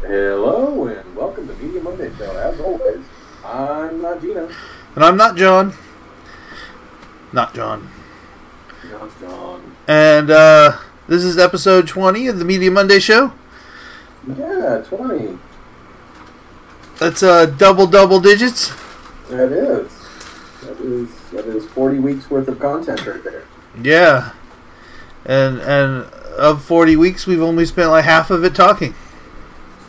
Hello and welcome to Media Monday Show. As always, I'm not Gino. And I'm not John. Not John. Not John. And uh, this is episode 20 of the Media Monday Show. Yeah, 20. That's uh, double double digits. That is. That is that is 40 weeks worth of content right there. Yeah. And and of 40 weeks, we've only spent like half of it talking.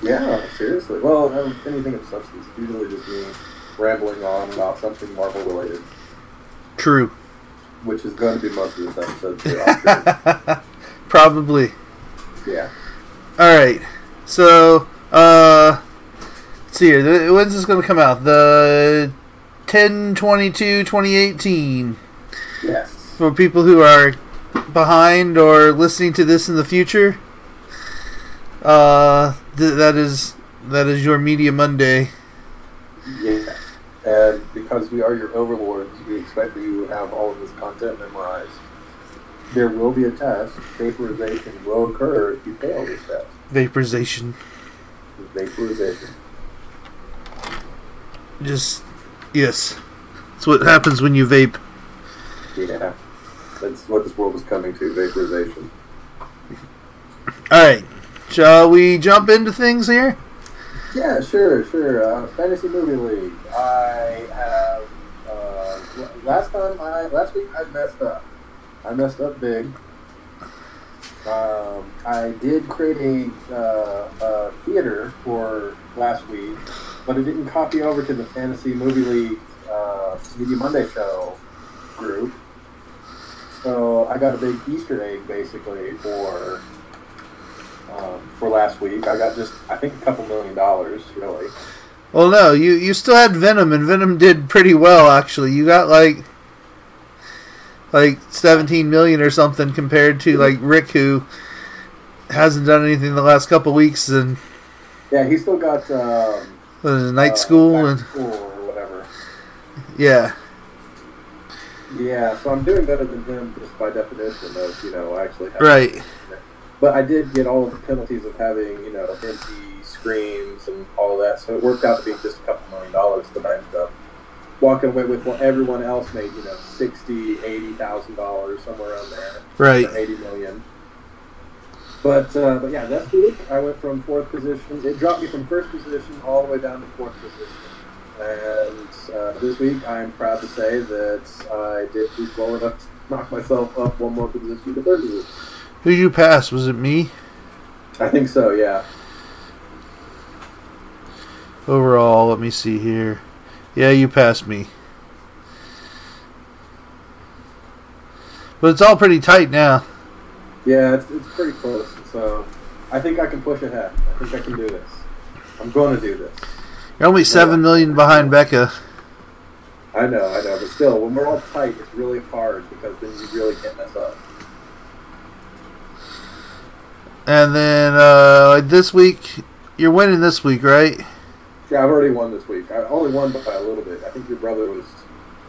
Yeah, seriously. Well, um, anything of substance. Usually just me rambling on about something Marvel related, True. which is going to be most of this episode. Too, Probably. yeah. All right. So, uh, let's see here. When's this going to come out? The 10 22 2018. Yes. For people who are behind or listening to this in the future, uh, th- that is that is your Media Monday. Yeah. And because we are your overlords, we expect that you have all of this content memorized. There will be a test. Vaporization will occur if you fail this test. Vaporization. Vaporization. Just, yes. That's what happens when you vape. Yeah. That's what this world is coming to. Vaporization. All right. Shall we jump into things here? Yeah, sure, sure. Uh, Fantasy Movie League. I have. Uh, last time I last week I messed up. I messed up big. Um, I did create a, uh, a theater for last week, but it didn't copy over to the Fantasy Movie League uh, Media Monday show group. So I got a big Easter egg basically for um, for last week. I got just I think a couple million dollars really. Well, no, you you still had Venom, and Venom did pretty well actually. You got like like 17 million or something compared to like Rick, who hasn't done anything the last couple weeks, and Yeah, he still got um, it, night uh, school, and school or whatever. yeah, Yeah, so I'm doing better than him just by definition of you know actually. Having, right. But I did get all of the penalties of having you know empty screens and all that, so it worked out to be just a couple million dollars that I ended up walking away with. What everyone else made, you know, sixty, eighty thousand dollars somewhere around there. Right. 80 million. But uh, but yeah, this week I went from fourth position. It dropped me from first position all the way down to fourth position. And uh, this week I'm proud to say that I did do well enough to knock myself up one more position to third position. Who you pass? Was it me? I think so. Yeah. Overall, let me see here. Yeah, you passed me. But it's all pretty tight now. Yeah, it's, it's pretty close. So I think I can push ahead. I think I can do this. I'm going to do this. You're only seven million behind Becca. I know, I know, but still, when we're all tight, it's really hard because then you really can't mess up. And then uh, this week, you're winning this week, right? Yeah, I've already won this week. I only won by a little bit. I think your brother was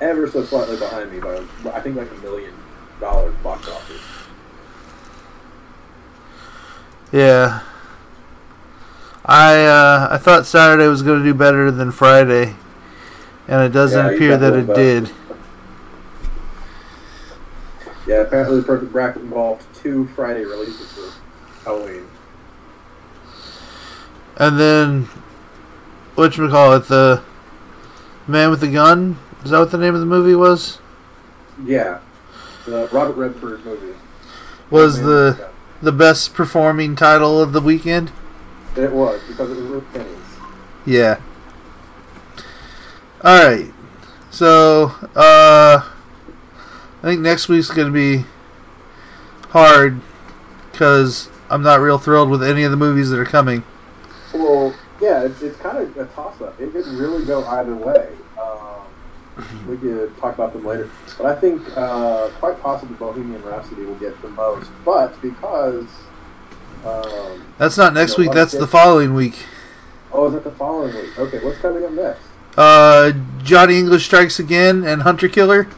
ever so slightly behind me by, I think, like a million dollars box office. Yeah. I uh, I thought Saturday was going to do better than Friday, and it doesn't Yeah, appear that it did. Yeah, apparently the perfect bracket involved two Friday releases for Halloween. And then, what you call it? The Man with the Gun. Is that what the name of the movie was? Yeah, the Robert Redford movie. Was Man the with the best performing title of the weekend? It was because it was worth pennies. Yeah. All right. So, uh, I think next week's going to be hard because I'm not real thrilled with any of the movies that are coming. Well, yeah, it's, it's kind of a toss up. It could really go either way. Um, we could talk about them later. But I think uh, quite possibly Bohemian Rhapsody will get the most. But because. Um, That's not next No, week. That's the following week. oh, is it the following week? Okay, what's coming up next? Uh, Johnny English strikes again and Hunter Killer.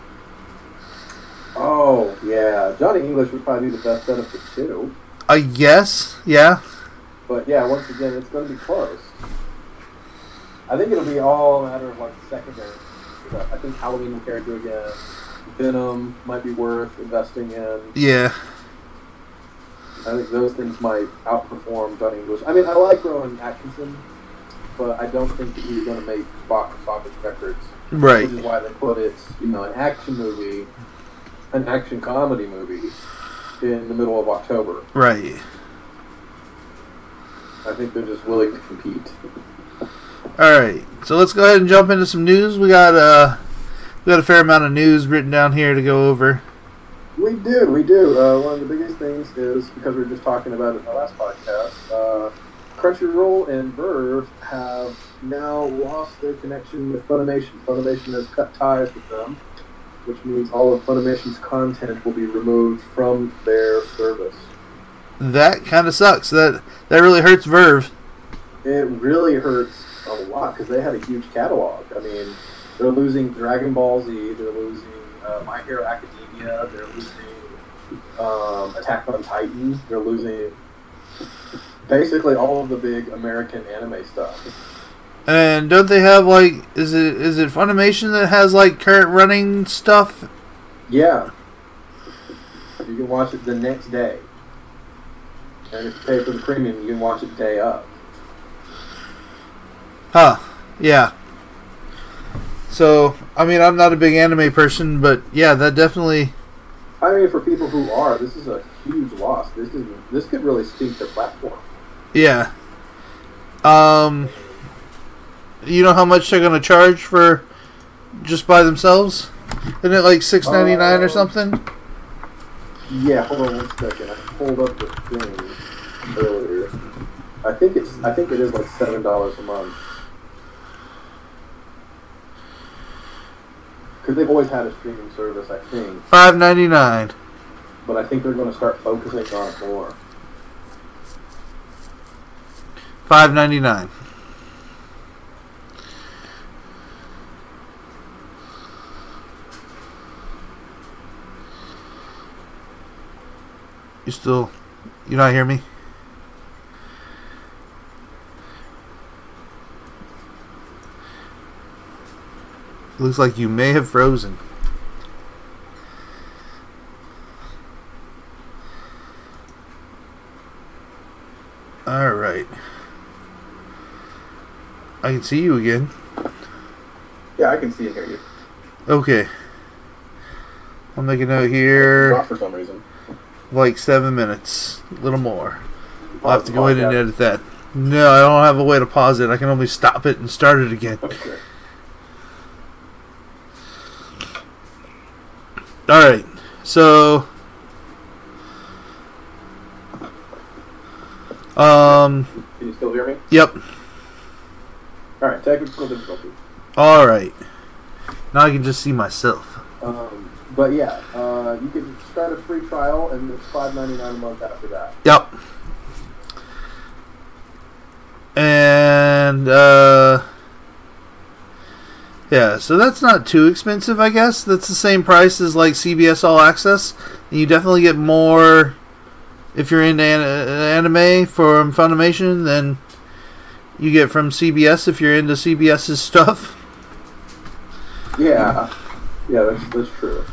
Oh, yeah. Johnny English would probably be the best of the two. I guess. Yeah. But yeah, once again, it's going to be close. I think it'll be all a matter of like secondary. I think Halloween will carry through again. Venom might be worth investing in. Yeah. I think those things might outperform Johnny English. I mean, I like Rowan Atkinson, but I don't think that he's going to make box office records. Right. Which is why they put it, you know, an action movie, an action comedy movie, in the middle of October. Right. I think they're just willing to compete. All right. So let's go ahead and jump into some news. We got uh we got a fair amount of news written down here to go over. We do, we do. Uh, one of the biggest things is because we were just talking about it in the last podcast. Uh, Crunchyroll and VRV have now lost their connection with Funimation. Funimation has cut ties with them, which means all of Funimation's content will be removed from their service. That kind of sucks. That that really hurts VRV. It really hurts a lot because they had a huge catalog. I mean, they're losing Dragon Ball Z, they're losing uh, My Hero Academia, they're losing um, Attack on Titan, they're losing basically all of the big American anime stuff. And don't they have like is it is it Funimation that has like current running stuff? Yeah, you can watch it the next day, and if you pay for the premium, you can watch it day up. Huh. Yeah. So, I mean, I'm not a big anime person, but yeah, that definitely I mean, for people who are, this is a huge loss. This is this could really stink their platform. yeah. Um you know how much they're going to charge for just by themselves? Isn't it like 6.99 Uh, or something? Yeah, hold on one second. I pulled up the thing earlier. I think it's I think it is like seven dollars a month. Because they've always had a streaming service, I think, 5.99. but I think they're going to start focusing on it more. 5.99. You still you not hear me? Looks like you may have frozen. All right. I can see you again. Yeah, I can see and hear you. Okay. I'm making out here. Not for some reason. Like seven minutes. A little more. I'll have to go in and edit that. No, I don't have a way to pause it. I can only stop it and start it again. Okay. Alright. So. Um. Can you still hear me? Yep. All right, technical difficulties. Alright. Now I can just see myself. Um, but yeah, uh, you can start a free trial, and it's five ninety nine a month after that. Yep. And uh yeah, so that's not too expensive, I guess. That's the same price as like CBS All Access. And you definitely get more if you're into an- anime from Funimation than you get from CBS if you're into CBS's stuff. Yeah, yeah, that's that's true.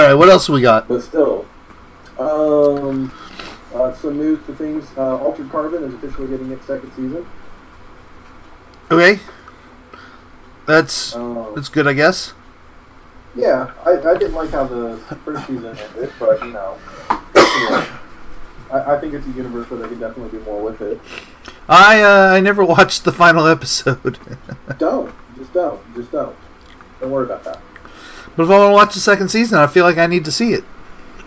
All right, what else we got? But still, um, uh, some news to things. Uh, Altered Carbon is officially getting its second season. Okay. That's Um, that's good, I guess. yeah, I, I didn't like how the first season ended, but you know, yeah, I, I think it's a universe where they can definitely do more with it. I uh, I never watched the final episode. Don't, just don't, just don't. Don't worry about that. But if I want to watch the second season, I feel like I need to see it.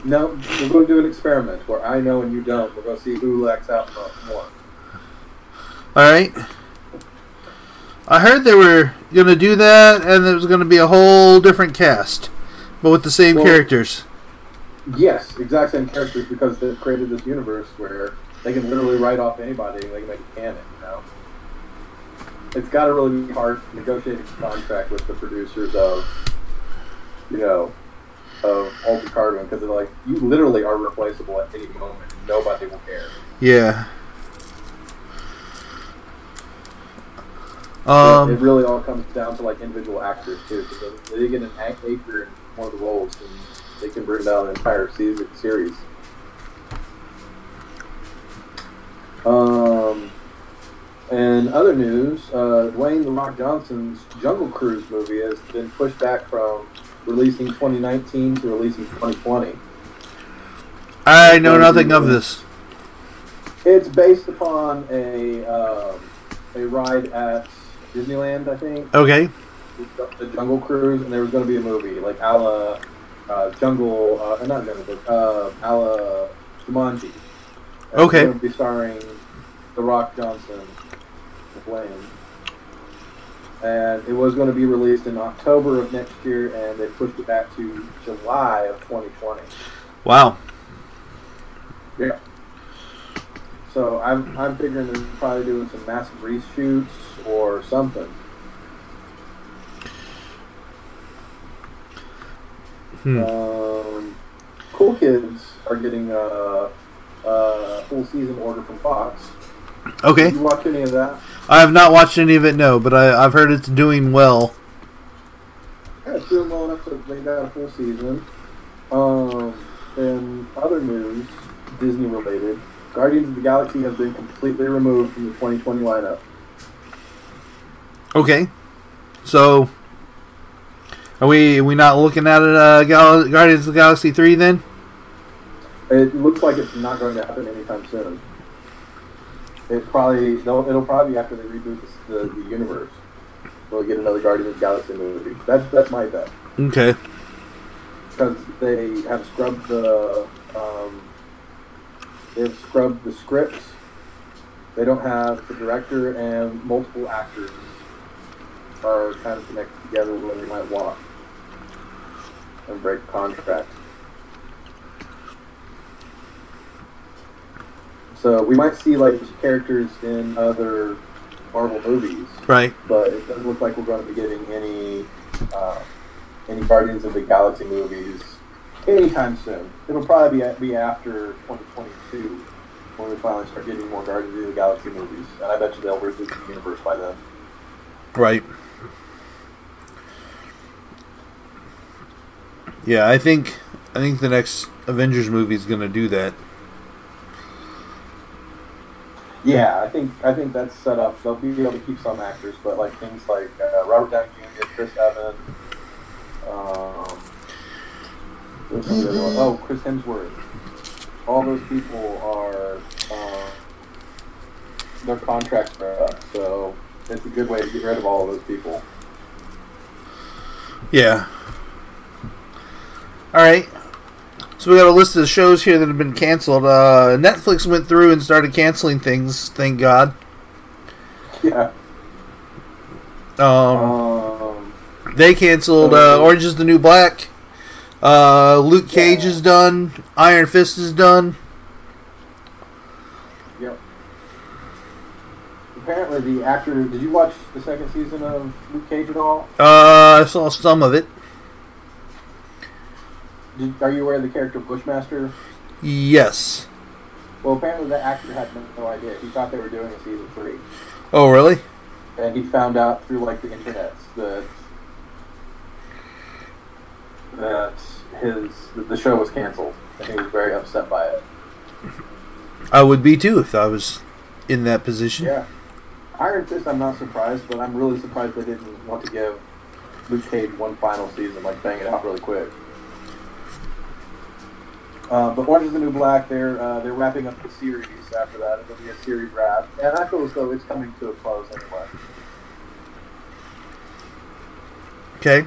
No, we're going to do an experiment where I know and you don't. We're going to see who lacks out more. All right. I heard they were going to do that, and it was going to be a whole different cast, but with the same Well- characters. Yes, exact same characters because they've created this universe where they can literally write off anybody and they can make it canon, you know? It's got to really be hard negotiating a contract with the producers of, you know, of Altered Carbon because they're like, you literally are replaceable at any moment. And Nobody will care. Yeah. it Um. really all comes down to like individual actors too. Because if they get an ac- actor in one of the roles, and they can bring down an entire season series. Um, and other news, uh, Dwayne the Rock Johnson's Jungle Cruise movie has been pushed back from releasing 2019 to releasing 2020. I know nothing of this. It's based upon a um, a ride at Disneyland, I think. Okay. the Jungle Cruise, and there was going to be a movie like a la uh, Jungle, uh, not Jungle, but uh, a la Jumanji. And Okay. It's going to be starring The Rock Johnson, Blaine. And it was going to be released in October of next year, and they pushed it back to July of 2020. Wow. Yeah. So I'm, I'm figuring they're probably doing some massive reshoots or something. Hmm. Um, cool Kids are getting a, a full season order from Fox. Okay. Did you watch any of that? I have not watched any of it. No, but I, I've heard it's doing well. Yeah, it's doing well enough that they got a full season. Um, in other news, Disney related, Guardians of the Galaxy has been completely removed from the 2020 lineup. Okay. So, are we are we not looking at it? Uh, Gal- Guardians of the Galaxy three then? It looks like it's not going to happen anytime soon. It probably they'll, it'll probably be after they reboot the, the, the universe. We'll get another Guardians of the Galaxy movie. That's that's my bet. Okay. because they have scrubbed the um, they've scrubbed the scripts. They don't have the director and multiple actors are kind of connected together where they might walk and break contract. So we might see like characters in other Marvel movies, Right. but it doesn't look like we're going to be getting any uh, any Guardians of the Galaxy movies anytime soon. It'll probably be, be after 2022 when we finally start getting more Guardians of the Galaxy movies, and I bet you they'll reboot the universe by then. Right. Yeah, I think I think the next Avengers movie is going to do that. Yeah, I think I think that's set up. They'll be able to keep some actors, but like things like uh, Robert Downey Jr., Chris Evans, um, oh, Chris Hemsworth. All those people are uh, their contracts are up, so it's a good way to get rid of all of those people. Yeah. All right. So we got a list of shows here that have been canceled. Uh, Netflix went through and started canceling things. Thank God. Yeah. Um, Um, they canceled uh, Orange Is the New Black. Uh, Luke Cage Yeah. is done. Iron Fist is done. yep. Apparently, the actor. Did you watch the second season of Luke Cage at all? Uh, I saw some of it. Did, are you aware of the character Bushmaster? Yes. Well, apparently the actor had no, idea. He thought they were doing a season three, Oh, really? and he found out through like the internet that that his the show was canceled, and he was very upset by it. I would be too if I was in that position. Yeah, Iron Fist. I'm not surprised, but I'm really surprised they didn't want to give Luke Cage one final season, like bang it out really quick. Uh, but Orange is the New Black. They're uh, they're wrapping up the series after that. It'll be a series wrap, and I feel as though it's coming to a close anyway. Okay.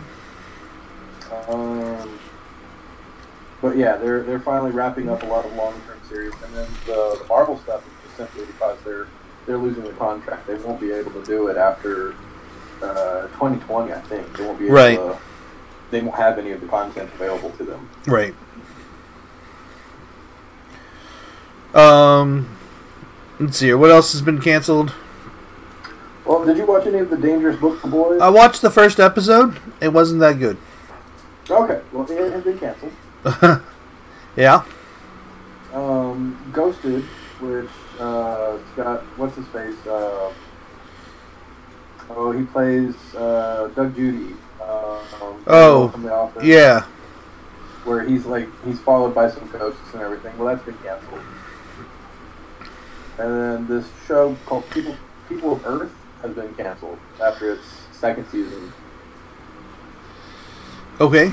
Um, but yeah, they're they're finally wrapping up a lot of long term series, and then the, the Marvel stuff is just simply because they're they're losing the contract. They won't be able to do it after uh, 2020. I think they won't be able Right. to. They won't have any of the content available to them. Right. Um, let's see here. What else has been canceled? Well, did you watch any of the Dangerous Book for Boys? I watched the first episode. It wasn't that good. okay, well, it has been canceled. yeah. Um, Ghosted, which uh, it's got what's his face? Uh, oh, he plays uh, Doug Judy. Uh, um, Oh, from the office. Yeah. where he's like he's followed by some ghosts and everything. Well, that's been canceled. And then this show called People People of Earth has been canceled after its second season. Okay.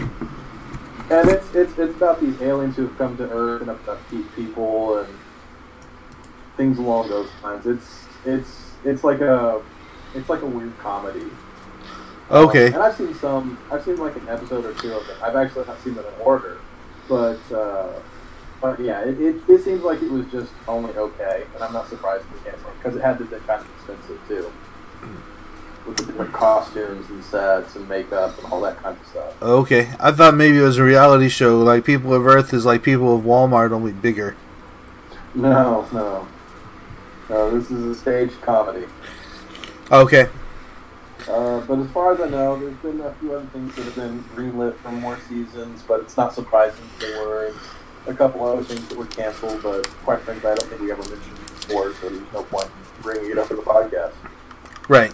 And it's it's it's about these aliens who have come to Earth and abduct people and things along those lines. It's it's it's like a it's like a weird comedy. Okay. Um, and I've seen some. I've seen like an episode or two of it. I've actually not seen them in order, but uh, but yeah, it, it, it seems like it was just only okay, and I'm not surprised they canceled because it had to be kind of expensive too, with the different costumes and sets and makeup and all that kind of stuff. Okay. I thought maybe it was a reality show. Like People of Earth is like People of Walmart, only bigger. No, no, no. This is a staged comedy. Okay. Uh, but as far as I know, there's been a few other things that have been greenlit for more seasons, but it's not surprising they were. A couple other things that were canceled, but quite frankly, I don't think we ever mentioned it before, so there's no point in bringing it up in the podcast. Right.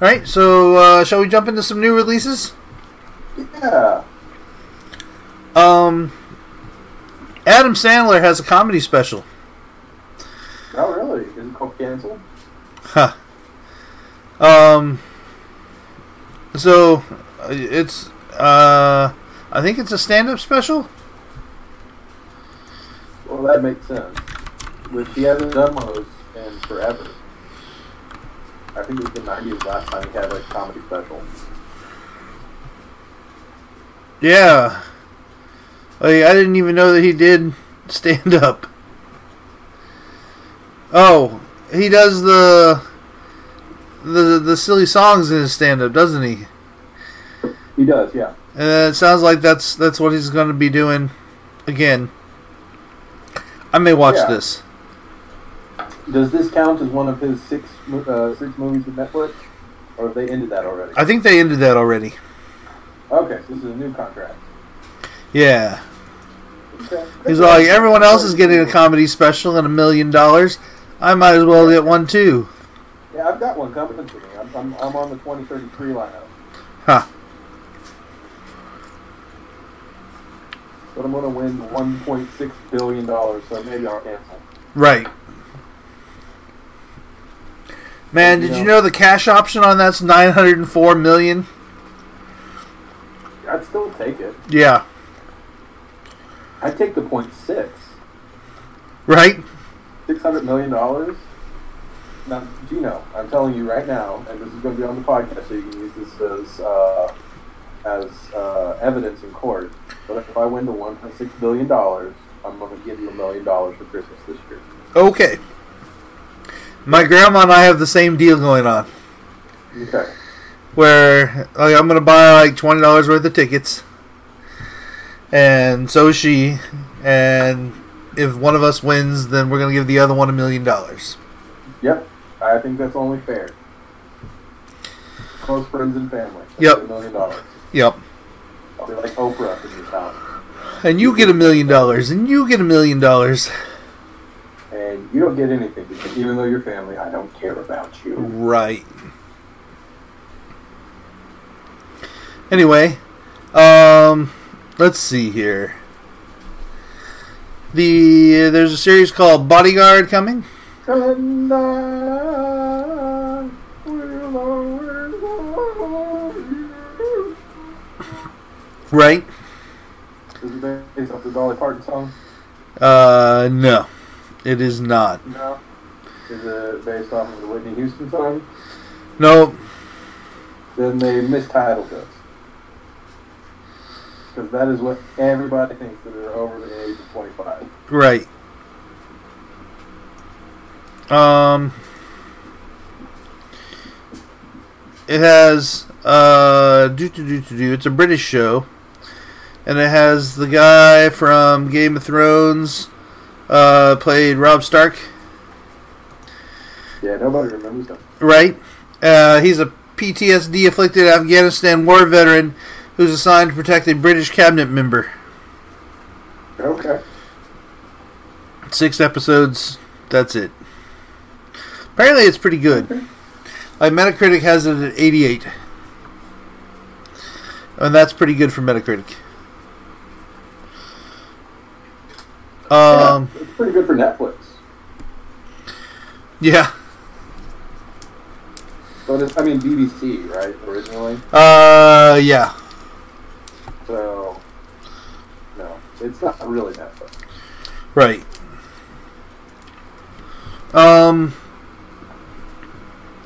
All right. So, uh, shall we jump into some new releases? Yeah. Um, Adam Sandler has a comedy special. Oh, really? Is it called canceled? Huh. Um. So, uh, it's uh, I think it's a stand-up special. Well, that makes sense. Which he hasn't done one of those in forever. I think it was the 90s last time he had like a comedy special. Yeah. Like, I didn't even know that he did stand up. Oh, he does the the the silly songs in his stand up, doesn't he? He does, yeah. And it sounds like that's that's what he's going to be doing again. I may watch Yeah. this. Does this count as one of his six uh, six movies with Netflix, or have they ended that already? I think they ended that already. Okay, so this is a new contract. Yeah. Okay. He's like, everyone else is getting a comedy special and a million dollars. I might as well get one too. Yeah, I've got one coming to me. I'm, I'm, I'm on the 2033 lineup. Huh. But I'm going to win 1.6 billion dollars, so maybe I'll cancel. Right. Man, did you know the cash option on that's 904 million? I'd still take it. Yeah. I'd take the point six. Right? Six hundred million dollars. Now, Gino, I'm telling you right now, and this is going to be on the podcast, so you can use this as uh, as uh, evidence in court. But if I win the 1.6 billion dollars, I'm going to give you a million dollars for Christmas this year. Okay. My grandma and I have the same deal going on. Okay. Where like, I'm going to buy like $20 worth of tickets. And so is she. And if one of us wins, then we're going to give the other one a million dollars. Yep. I think that's only fair. Close friends and family. That's Yep. A million dollars. Yep. I'll be like Oprah in this house. And you get a million dollars, and you get a million dollars. And you don't get anything because even though you're family, I don't care about you. Right. Anyway, um, let's see here. The there's a series called Bodyguard coming. And I Right? Is it based off the Dolly Parton song? Uh, no, it is not. No. Is it based off of the Whitney Houston song? No, Then they mistitled it. Because that is what everybody thinks that are over the age of 25. right. Um, it has uh, do do do do do. It's a British show, and it has the guy from Game of Thrones, uh, played Rob Stark. Yeah, nobody remembers him. Right. Uh, he's a PTSD afflicted Afghanistan war veteran who's assigned to protect a British cabinet member. Okay. Six episodes. That's it. Apparently, it's pretty good. Like Metacritic has it at 88, and that's pretty good for Metacritic. Um, yeah, it's pretty good for Netflix. yeah. But it's, I mean, BBC, right? Originally. Uh, yeah. So, no, it's not really Netflix. Right. Um,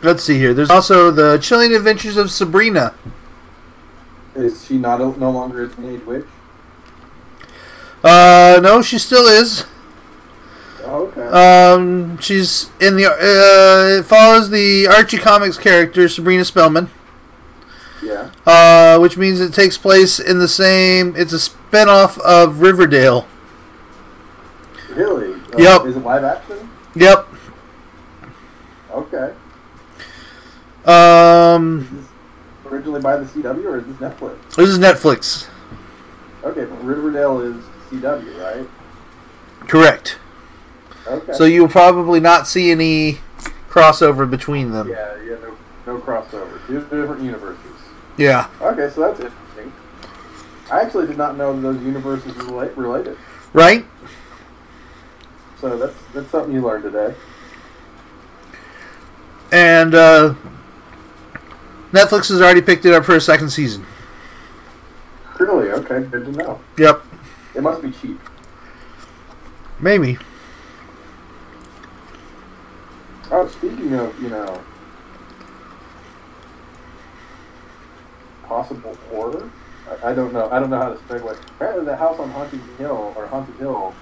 let's see here. There's also the Chilling Adventures of Sabrina. Is she not a, no longer a teenage witch? Uh, no, she still is. Oh, okay. Um, she's in the. Uh, it follows the Archie Comics character Sabrina Spellman. yeah. Uh, which means it takes place in the same. It's a spin-off of Riverdale. Really? Uh, Yep. Is it live action? Yep. Okay. Um, originally by the CW or is this Netflix? this is Netflix. Okay, but Riverdale is CW, right? Correct. Okay. So you'll probably not see any crossover between them. yeah, yeah, no, no crossover. Two different universes. Yeah. Okay, so that's interesting. I actually did not know that those universes were related. Right? So that's that's something you learned today. And uh, Netflix has already picked it up for a second season. Really? Okay, good to know. Yep. It must be cheap. Maybe. Oh, speaking of, you know, possible horror, I, I don't know. I don't know how to segue. Apparently, the house on Haunted Hill or Haunted Hill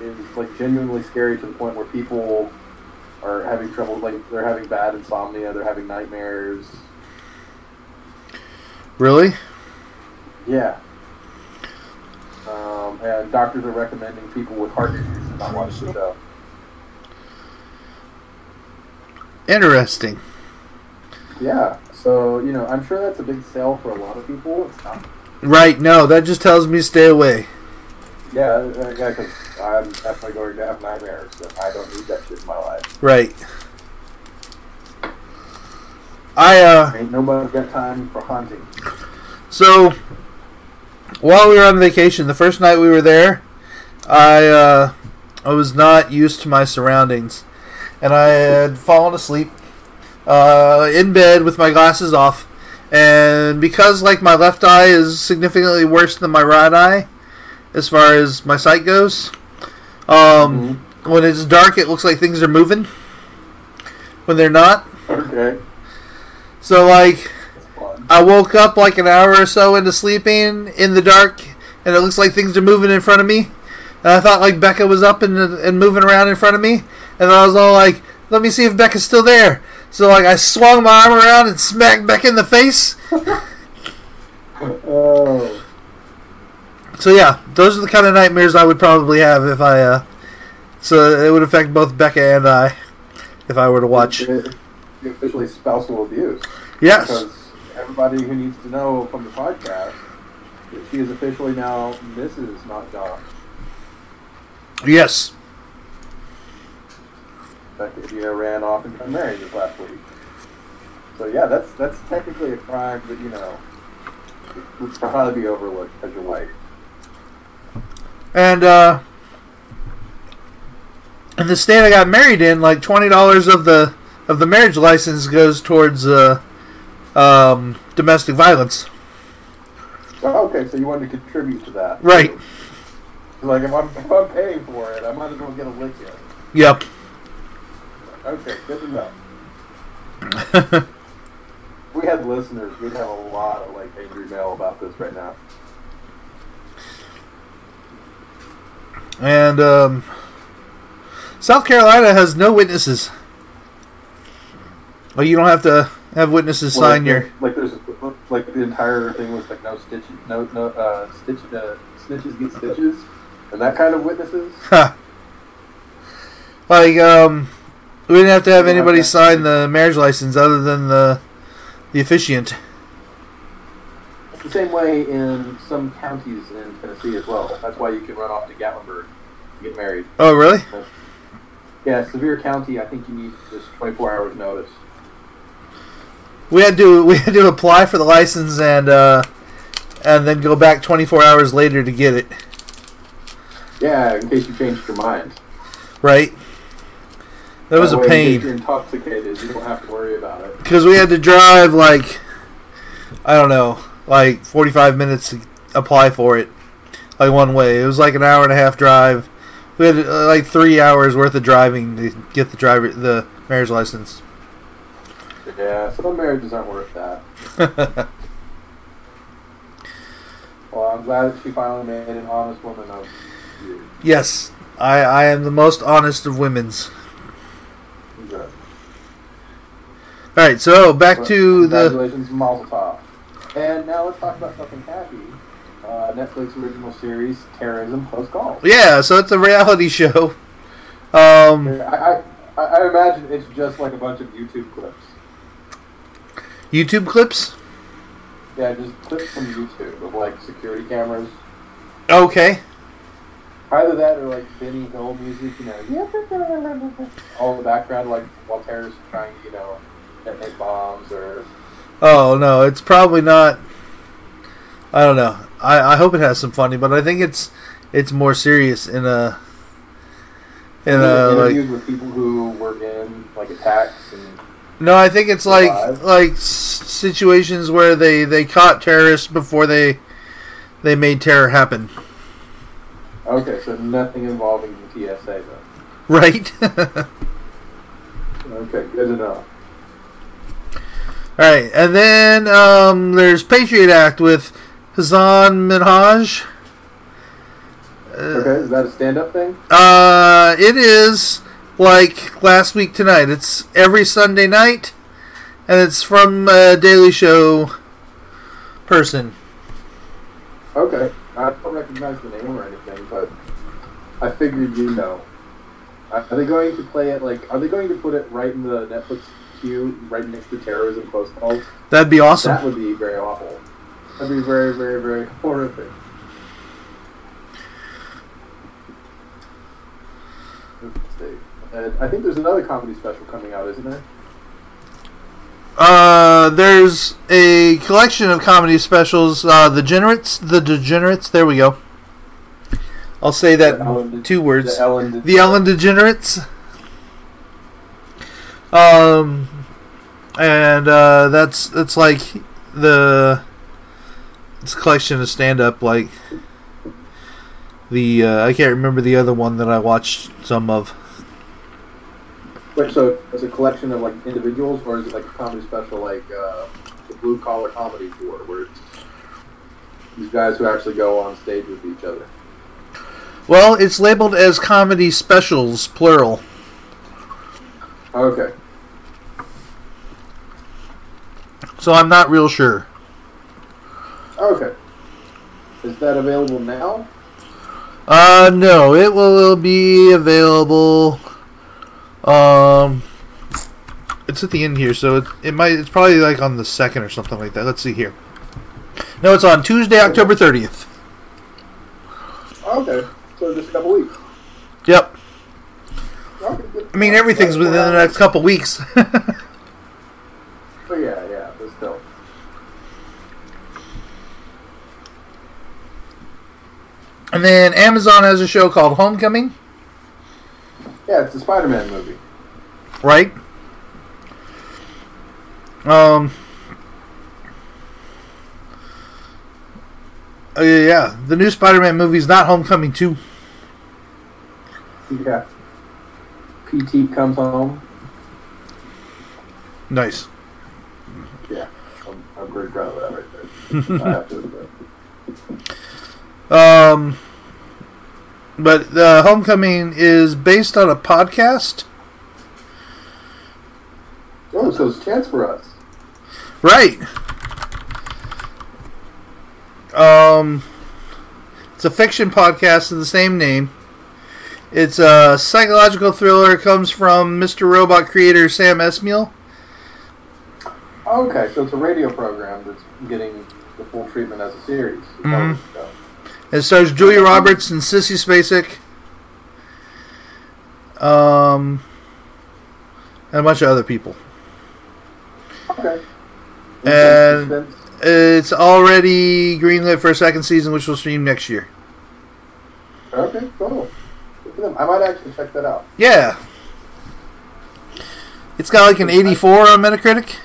is like genuinely scary to the point where people are having trouble. Like they're having bad insomnia. They're having nightmares. Really? Yeah. Um, and doctors are recommending people with heart issues to not watch the show. Interesting. Yeah. So you know, I'm sure that's a big sell for a lot of people. It's not Right, no, that just tells me stay away. Yeah, uh, yeah, because I'm definitely going to have nightmares, and I don't need that shit in my life. Right. I, uh, Ain't nobody got time for hunting. so, while we were on vacation, the first night we were there, I, uh, I was not used to my surroundings. And I had fallen asleep, uh, in bed with my glasses off. And because, like, my left eye is significantly worse than my right eye, as far as my sight goes, um, when it's dark, it looks like things are moving. When they're not. Okay, So, like. I woke up like an hour or so into sleeping in the dark, and it looks like things are moving in front of me. And I thought like Becca was up and, and moving around in front of me, and I was all like, "Let me see if Becca's still there." So like I swung my arm around and smacked Becca in the face. Oh, So yeah, those are the kind of nightmares I would probably have if I. Uh, so it would affect both Becca and I if I were to watch. it- officially spousal abuse. Yes. Everybody who needs to know from the podcast that she is officially now Mrs. Not John. Yes. Becca Dia ran off and got married this last week. So yeah, that's that's technically a crime that you know would probably be overlooked because you're white. And uh in the state I got married in, like twenty dollars of the of the marriage license goes towards uh, um, domestic violence. Oh, okay, so you wanted to contribute to that, Right. Like if I'm if I'm paying for it, I might as well get a lick in. Yep. Okay, good to know. we had listeners, we'd have a lot of like angry mail about this right now. and um, South Carolina has no witnesses. Well, you don't have to have witnesses Well, sign like, your. like there's like the entire thing was like no stitch no no uh stitch uh, snitches get stitches and that kind of witnesses. Huh. Like um, we didn't have to have You don't have anybody to- sign the marriage license other than the the officiant. It's the same way in some counties in Tennessee as well. That's why you can run off to Gatlinburg to get married. Oh, really? Yeah, Sevier County. I think you need just 24 hours notice. We had to we had to apply for the license and uh, and then go back 24 hours later to get it. Yeah, in case you changed your mind. Right. That was That a way, case pain you're intoxicated, you don't have to worry about it. because we had to drive like I don't know, like 45 minutes to apply for it, like one way. It was like an hour and a half drive. We had uh, like three hours worth of driving to get the driver the marriage license. Yeah, so some marriages aren't worth that. Well, I'm glad that she finally made an honest woman of you. yes, I I am the most honest of women's. Good. All right, so back to the Congratulations, Mazel Tov. And now let's talk about something happy. Uh, Netflix original series, Terrorism Close Calls. yeah. So it's a reality show. Um, I, I, I imagine it's just like a bunch of YouTube clips. YouTube clips. Yeah, just clips from YouTube of like security cameras. Okay. Either that or like Benny Hill music, you know, all in the background, like while terrorists are trying to, you know, detonate bombs or. Oh no, it's probably not. I don't know. I, I hope it has some funny, but I think it's it's more serious in a in a like. interviews with people who were in like attacks and. No, I think it's like Survive. like situations where they they caught terrorists before they they made terror happen. Okay, so nothing involving the TSA then. Right. Okay, good enough. All right, and then um, there's Patriot Act with Hassan Minhaj. Okay, is that a stand-up thing? Uh, it is like last week tonight. It's every Sunday night, and it's from a Daily Show person. Okay, I don't recognize the name or anything, but I figured you know. Are are they going to play it like? Are they going to put it right in the Netflix queue, right next to terrorism close calls? That'd be awesome. That would be very awful. That'd be very, very, very horrific. Let's see. And I think there's another comedy special coming out, isn't there? Uh, there's a collection of comedy specials. Uh, the Degenerates, the Degenerates. There we go. I'll say that De- two words. The Ellen. The Ellen Degenerates. Um, and uh, that's that's like the it's a collection of stand up like the uh, I can't remember the other one that I watched some of. Wait, so it's a collection of like individuals, or is it like a comedy special, like uh, the Blue Collar Comedy Tour, where it's these guys who actually go on stage with each other? Well, it's labeled as comedy specials plural. Okay. So I'm not real sure. Okay. Is that available now? Uh, no, it will be available. Um, it's at the end here, so it, it might. It's probably like on the second or something like that. Let's see here. No, it's on Tuesday, October thirtieth. Okay. So just a couple weeks. Yep. I mean, everything's within the next couple weeks. But yeah, yeah, but still. and then Amazon has a show called Homecoming, Yeah, it's a Spider-Man movie. right? Um. Oh yeah, yeah. The new Spider-Man movie is not Homecoming two. Yeah. PT comes home. Nice. Yeah, I'm, I'm pretty proud of that right there. I have to admit. Um, but the Homecoming is based on a podcast, Oh, so it's a chance for us. right? Um, it's a fiction podcast of the same name. It's a psychological thriller. It comes from Mr. Robot creator Sam Esmail. Okay, so it's a radio program that's getting the full treatment as a series. Mhm. show. It stars Julia Roberts and Sissy Spacek. Um, and a bunch of other people. Okay. And- Suspense. It's already greenlit for a second season, which will stream next year. Okay, cool. Good for them. I might actually check that out. Yeah. It's got like an 84 on Metacritic.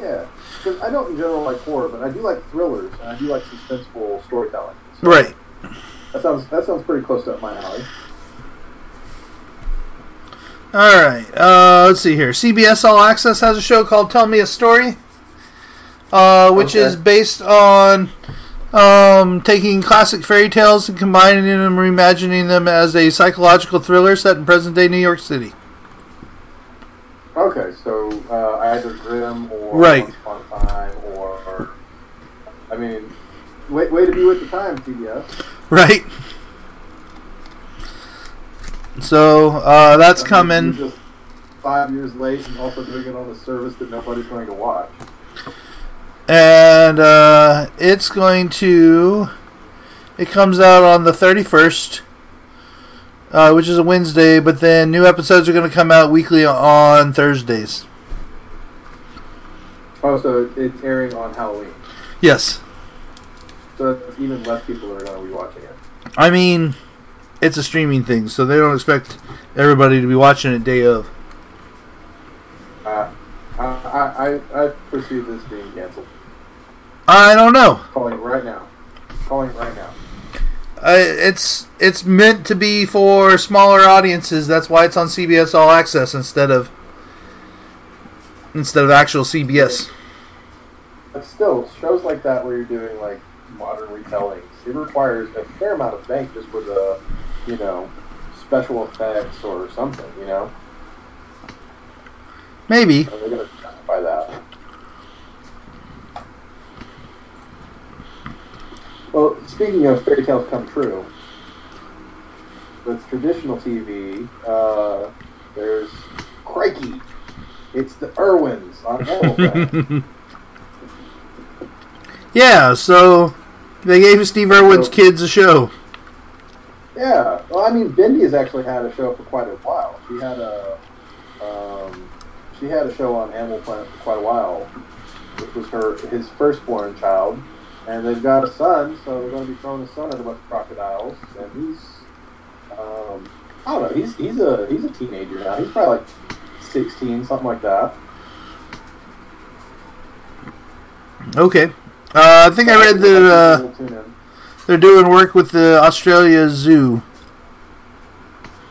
Yeah, because I don't in general like horror, but I do like thrillers and I do like suspenseful storytelling. Right. That sounds that sounds pretty close to up my alley. All right. Uh, let's see here. CBS All Access has a show called "Tell Me a Story," uh, which Okay. is based on um, taking classic fairy tales and combining them, and reimagining them as a psychological thriller set in present-day New York City. Okay, so uh, either Grimm or Right. Once Upon a Time or, or I mean, way, way to be with the time, TBS. Right. So uh, that's I mean, coming. Just five years late and also doing it on a service that nobody's going to watch. and uh, it's going to. It comes out on the thirty first, uh, which is a Wednesday. But then new episodes are going to come out weekly on Thursdays. Oh, so it's airing on Halloween. Yes, So even less people are going to be watching it. I mean it's a streaming thing, so they don't expect everybody to be watching it day of. Uh, I, I, I, I foresee this being canceled. I don't know. Calling it right now. Calling it right now. Uh, it's it's meant to be for smaller audiences. That's why it's on CBS All Access instead of instead of actual CBS. But still, shows like that where you're doing like modern retellings, it requires a fair amount of bank just for the, you know, special effects or something. You know, Maybe. and they're going to justify that. Well, speaking of fairy tales come true, with traditional TV, uh, there's Crikey. It's the Irwins on Animal Yeah, so they gave Steve Irwin's kids a show. Yeah, well, I mean, Bindi has actually had a show for quite a while. She had a, um, she had a show on Animal Planet for quite a while, which was her his firstborn child, and they've got a son, so they're going to be throwing his son at a bunch of crocodiles, and he's, um, I don't know, he's he's a he's a teenager now. He's probably like sixteen, something like that. Okay. Uh, I think I read that uh, We'll tune in. they're doing work with the Australia Zoo.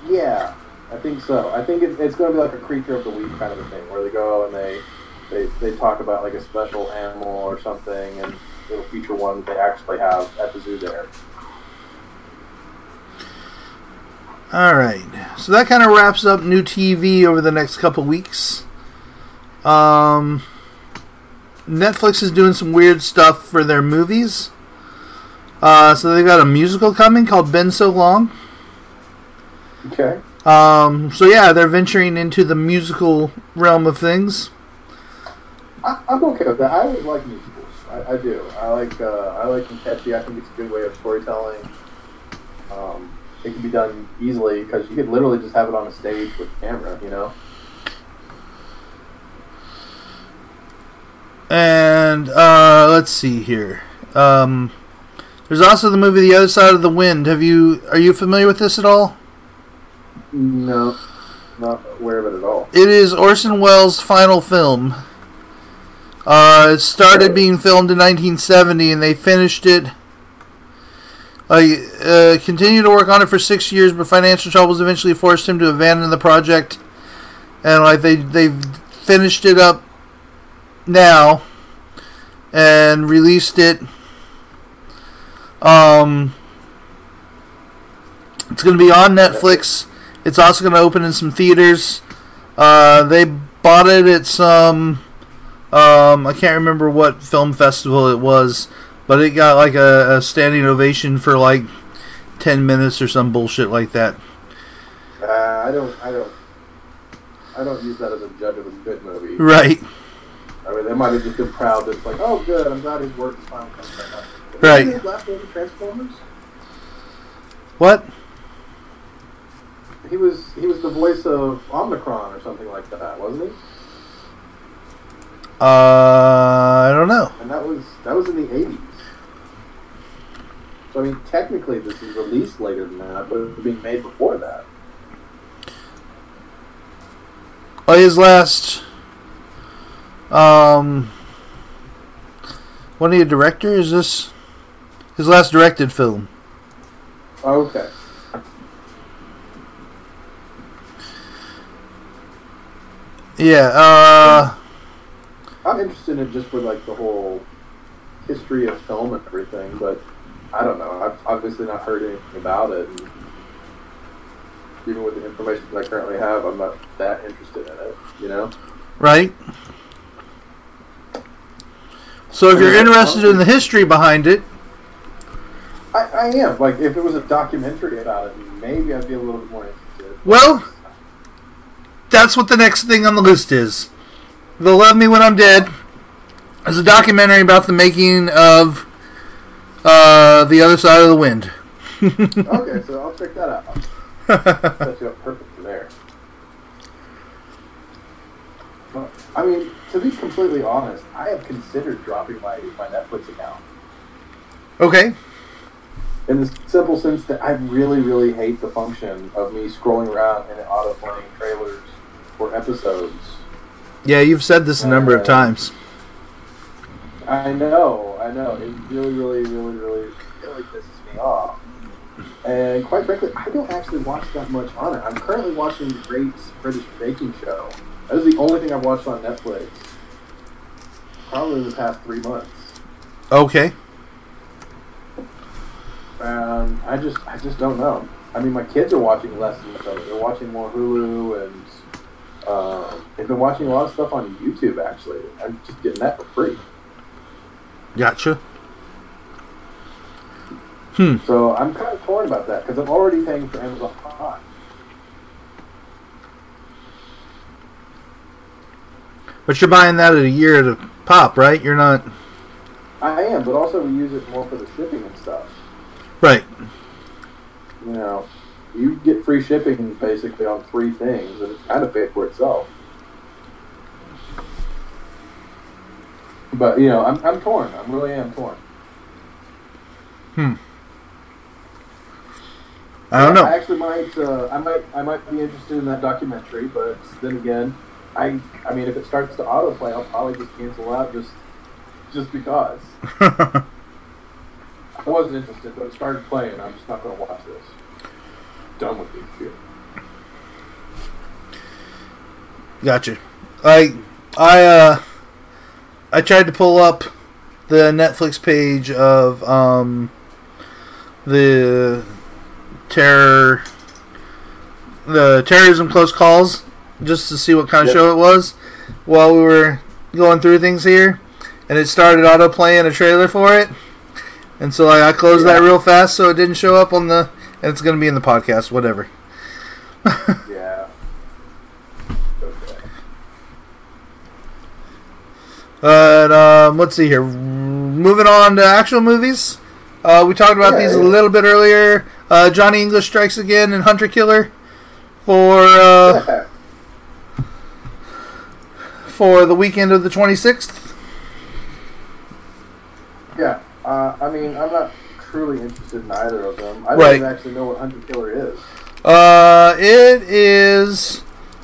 Yeah, I think so. I think it's, it's going to be like a creature of the week kind of a thing, where they go and they, they they talk about like a special animal or something, and it'll feature one they actually have at the zoo there. All right. So that kind of wraps up new TV over the next couple weeks. Um, Netflix is doing some weird stuff for their movies. Uh, so they've got a musical coming called Been So Long. Okay. Um, so yeah, they're venturing into the musical realm of things. I, I'm okay with that. I always like musicals. I, I do. I like uh, I like them catchy. I think it's a good way of storytelling. Um, it can be done easily because you could literally just have it on a stage with camera. You know. And uh, let's see here. Um, there's also the movie The Other Side of the Wind. Have you are you familiar with this at all? No, not aware of it at all. It is Orson Welles' final film. Uh, it started being filmed in 1970, and they finished it. I uh, continued to work on it for six years, but financial troubles eventually forced him to abandon the project. And like they they've finished it up now and released it. Um, it's going to be on Netflix. It's also going to open in some theaters. Uh, they bought it at some. Um, I can't remember what film festival it was, but it got like a, a standing ovation for like ten minutes or some bullshit like that. Uh, I don't. I don't. I don't use that as a judge of a good movie. Right. I mean, they might have just been proud that it's like, oh, good, I'm glad his work is finally coming back up. Right. Wasn't his Transformers? What? He was he was the voice of Omnicron or something like that, wasn't he? Uh, I don't know. And that was that was in the eighties. So I mean, technically, this is released later than that, but it was being made before that. Oh, his last. Um. What are you director? Is this his last directed film? Okay. Yeah. Uh. I'm interested in it just for like the whole history of film and everything, but I don't know. I've obviously not heard anything about it. And even with the information that I currently have, I'm not that interested in it. You know. Right. So if you're interested in the history behind it, I, I am. Like, if it was a documentary about it, maybe I'd be a little bit more interested. Well- that's what the next thing on the list is. They'll Love Me When I'm Dead is a documentary about the making of uh, The Other Side of the Wind. okay, so I'll check that out. Set you up perfect for there. Well, I mean, to be completely honest, I have considered dropping my, my Netflix account. okay. In the simple sense that I really, really hate the function of me scrolling around and auto playing trailers or episodes. Yeah, you've said this a number of Uh, times. I know, I know. It really, really, really, really, really pisses me off. And quite frankly, I don't actually watch that much on it. I'm currently watching the Great British Baking Show. That is the only thing I've watched on Netflix. Probably in the past three months. Okay. And I just, I just don't know. I mean, my kids are watching less and less of it. They're watching more Hulu and uh, they've been watching a lot of stuff on YouTube. Actually, I'm just getting that for free. Gotcha. Hmm. So I'm kind of torn about that because I'm already paying for Amazon Prime. But you're buying that at a year at a pop, right? You're not. I am, but also we use it more for the shipping and stuff. Right. You know, you get free shipping basically on three things, and it's kind of paid for itself. But you know, I'm I'm torn. I really am torn. Hmm. I don't know. I actually might. Uh, I might. I might be interested in that documentary, but then again, I. I mean, if it starts to autoplay, I'll probably just cancel out just, just because. I wasn't interested, but it started playing. I'm just not going to watch this. Done with this shit. Gotcha. I I uh I tried to pull up the Netflix page of um the terror the terrorism close calls just to see what kind of Yep. show it was while we were going through things here and it started auto playing a trailer for it and so like, I closed that real fast so it didn't show up on the and it's going to be in the podcast whatever Yeah. Okay. But um, let's see here. Moving on to actual movies. Uh, we talked about Yeah, these a little bit earlier. Uh, Johnny English strikes again and Hunter Killer for uh, for the weekend of the twenty sixth. yeah. Uh, I mean, I'm not truly interested in either of them. I don't Right. even actually know what Hunter Killer is. Uh, it is,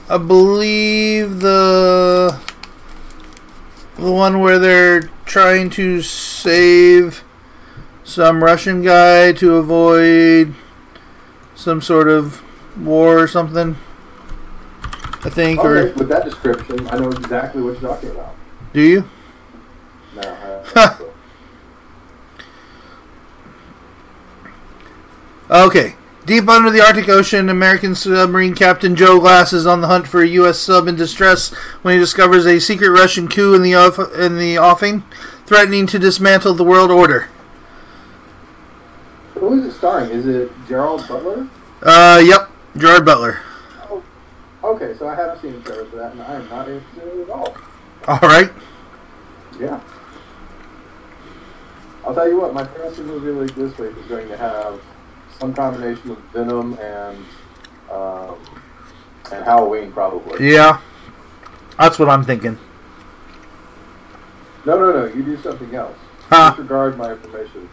I believe the the one where they're trying to save some Russian guy to avoid some sort of war or something. I think, Okay, or with that description, I know exactly what you're talking about. do you? No, I so. Okay. Deep under the Arctic Ocean, American submarine captain Joe Glass is on the hunt for a U.S. sub in distress when he discovers a secret Russian coup in the off- in the offing, threatening to dismantle the world order. Who is it starring? Is it Gerald Butler? Uh, yep, Gerard Butler. Okay, so I haven't seen a trailer for that, and I am not interested in it at all. All right. Yeah. I'll tell you what, my fantasy movie league this week is going to have some combination of Venom and um, and Halloween, probably. Yeah, that's what I'm thinking. No, no, no. You do something else. Huh. Disregard my information.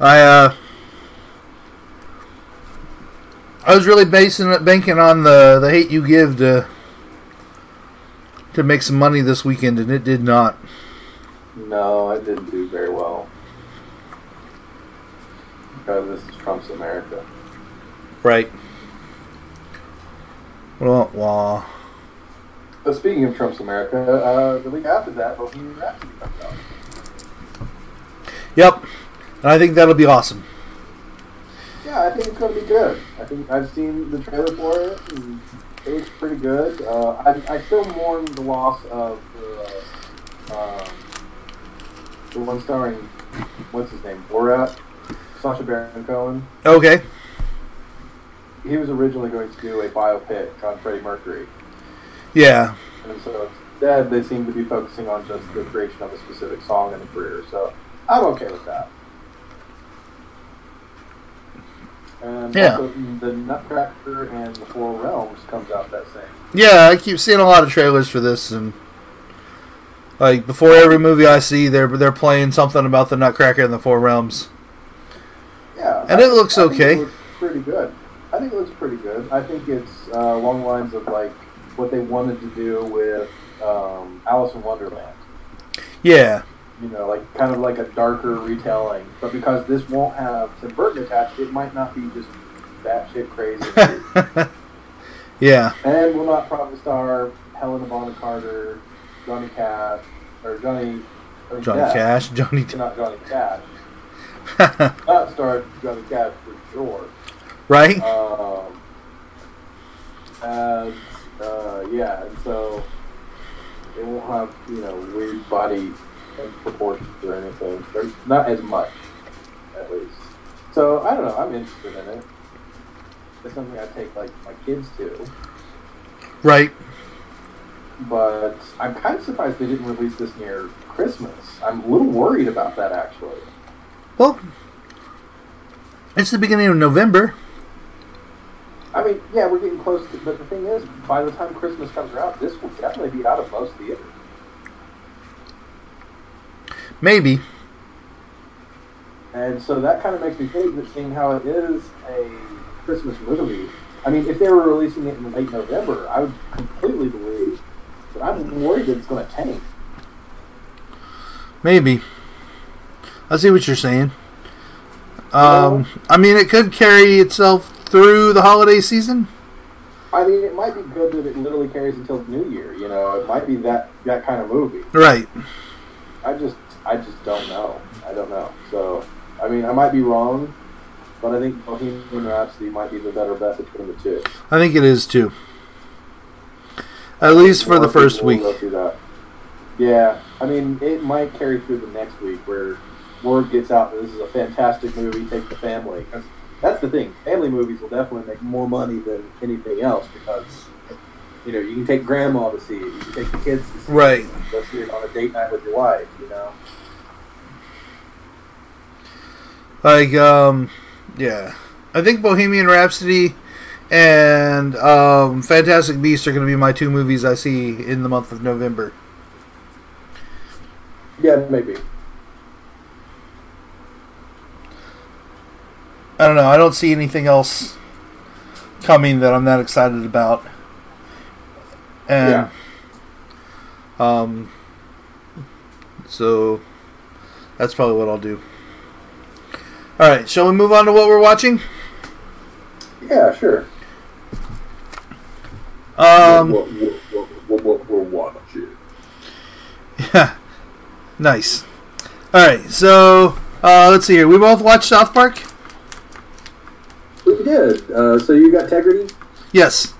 I uh, I was really basing banking on the the hate you give to to make some money this weekend, and it did not. No, I didn't do very well. Because this is Trump's America. Right. Well, well, But speaking of Trump's America, uh, the week after that, Bohemian Rhapsody comes out. yep. And I think that'll be awesome. Yeah, I think it's going to be good. I think I've seen the trailer for it, and it looks pretty good. Uh, I, I still mourn the loss of the, uh, um, the one starring, what's his name, Borat, Sacha Baron Cohen. Okay. He was originally going to do a biopic on Freddie Mercury, Yeah. and so instead they seem to be focusing on just the creation of a specific song and a career. So I'm okay with that. And Yeah. the Nutcracker and the Four Realms comes out that same. Yeah, I keep seeing a lot of trailers for this, and like before every movie I see, they're they're playing something about the Nutcracker and the Four Realms. Yeah, And I- it looks I think okay. It looks pretty good. I think it looks pretty good. I think it's uh, along the lines of like what they wanted to do with um, Alice in Wonderland. Yeah, You know, like kind of like a darker retelling. But because this won't have Tim Burton attached, it might not be just batshit crazy. yeah, and will not probably star Helena Bonham Carter, Johnny Cash, or Johnny. or Johnny Depp. Cash, Johnny. Not Johnny Cash. Not star Johnny Cash for sure. right? Um, and uh, yeah, and so it won't have you know weird body proportions or anything, or not as much, at least. So I don't know. I'm interested in it. It's something I take like my kids to, Right. but I'm kind of surprised they didn't release this near Christmas. I'm a little worried about that actually. Well, it's the beginning of November. I mean, yeah, we're getting close to, but the thing is, by the time Christmas comes around, this will definitely be out of most theaters. Maybe. And so that kind of makes me think that seeing how it is a Christmas movie, I mean, if they were releasing it in late November, I would completely believe. But I'm worried that it's going to tank. Maybe. I see what you're saying. Um, I mean, it could carry itself through the holiday season. I mean, it might be good that it literally carries until New Year. You know, it might be that that kind of movie. Right. I just, I just don't know. I don't know. So, I mean, I might be wrong, but I think Bohemian Rhapsody might be the better bet between the two. I think it is too. At least for the first week. Yeah, I mean, it might carry through the next week where word gets out that this is a fantastic movie. Take the family. that's the thing. Family movies will definitely make more money than anything else because you know you can take grandma to see it. You can take the kids to see Right. it. Go see it on a date night with your wife. You know. Like, um, yeah. I think Bohemian Rhapsody and um, Fantastic Beasts are going to be my two movies I see in the month of November. Yeah, maybe. I don't know. I don't see anything else coming that I'm that excited about. And, um, so that's probably what I'll do. All right, shall we move on to what we're watching? Yeah, sure. Um, what, what, what, what, what we're watching. Yeah. Nice. All right. So uh, let's see here. We both watched South Park. We did. Uh, so you got integrity. Yes.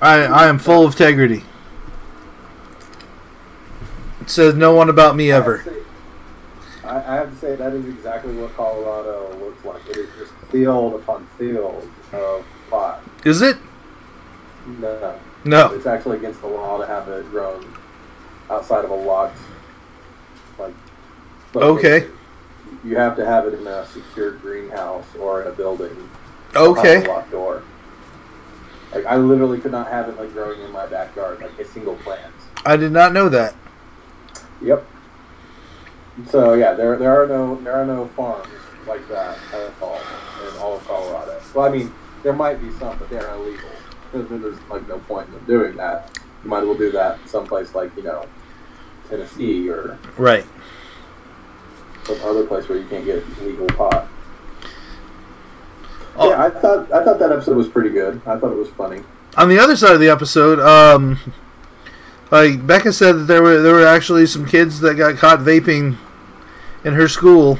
I I am full of integrity. It says no one about me ever. I, I have to say that is exactly what Colorado looks like. It is just field upon field of pot. Is it? No, No. it's actually against the law to have it grown outside of a locked, like. Okay. You have to have it in a secured greenhouse or in a building. Okay. a locked door. Like I literally could not have it like growing in my backyard, like a single plant. I did not know that. Yep. So yeah, there there are no there are no farms like that at all in all of Colorado. Well, I mean, there might be some, but they're illegal. There's, there's like no point in doing that. You might as well do that someplace like you know Tennessee or Right. some other place where you can't get legal pot. Oh. Yeah, I thought I thought that episode was pretty good. I thought it was funny. On the other side of the episode, um, like Becca said that there were there were actually some kids that got caught vaping in her school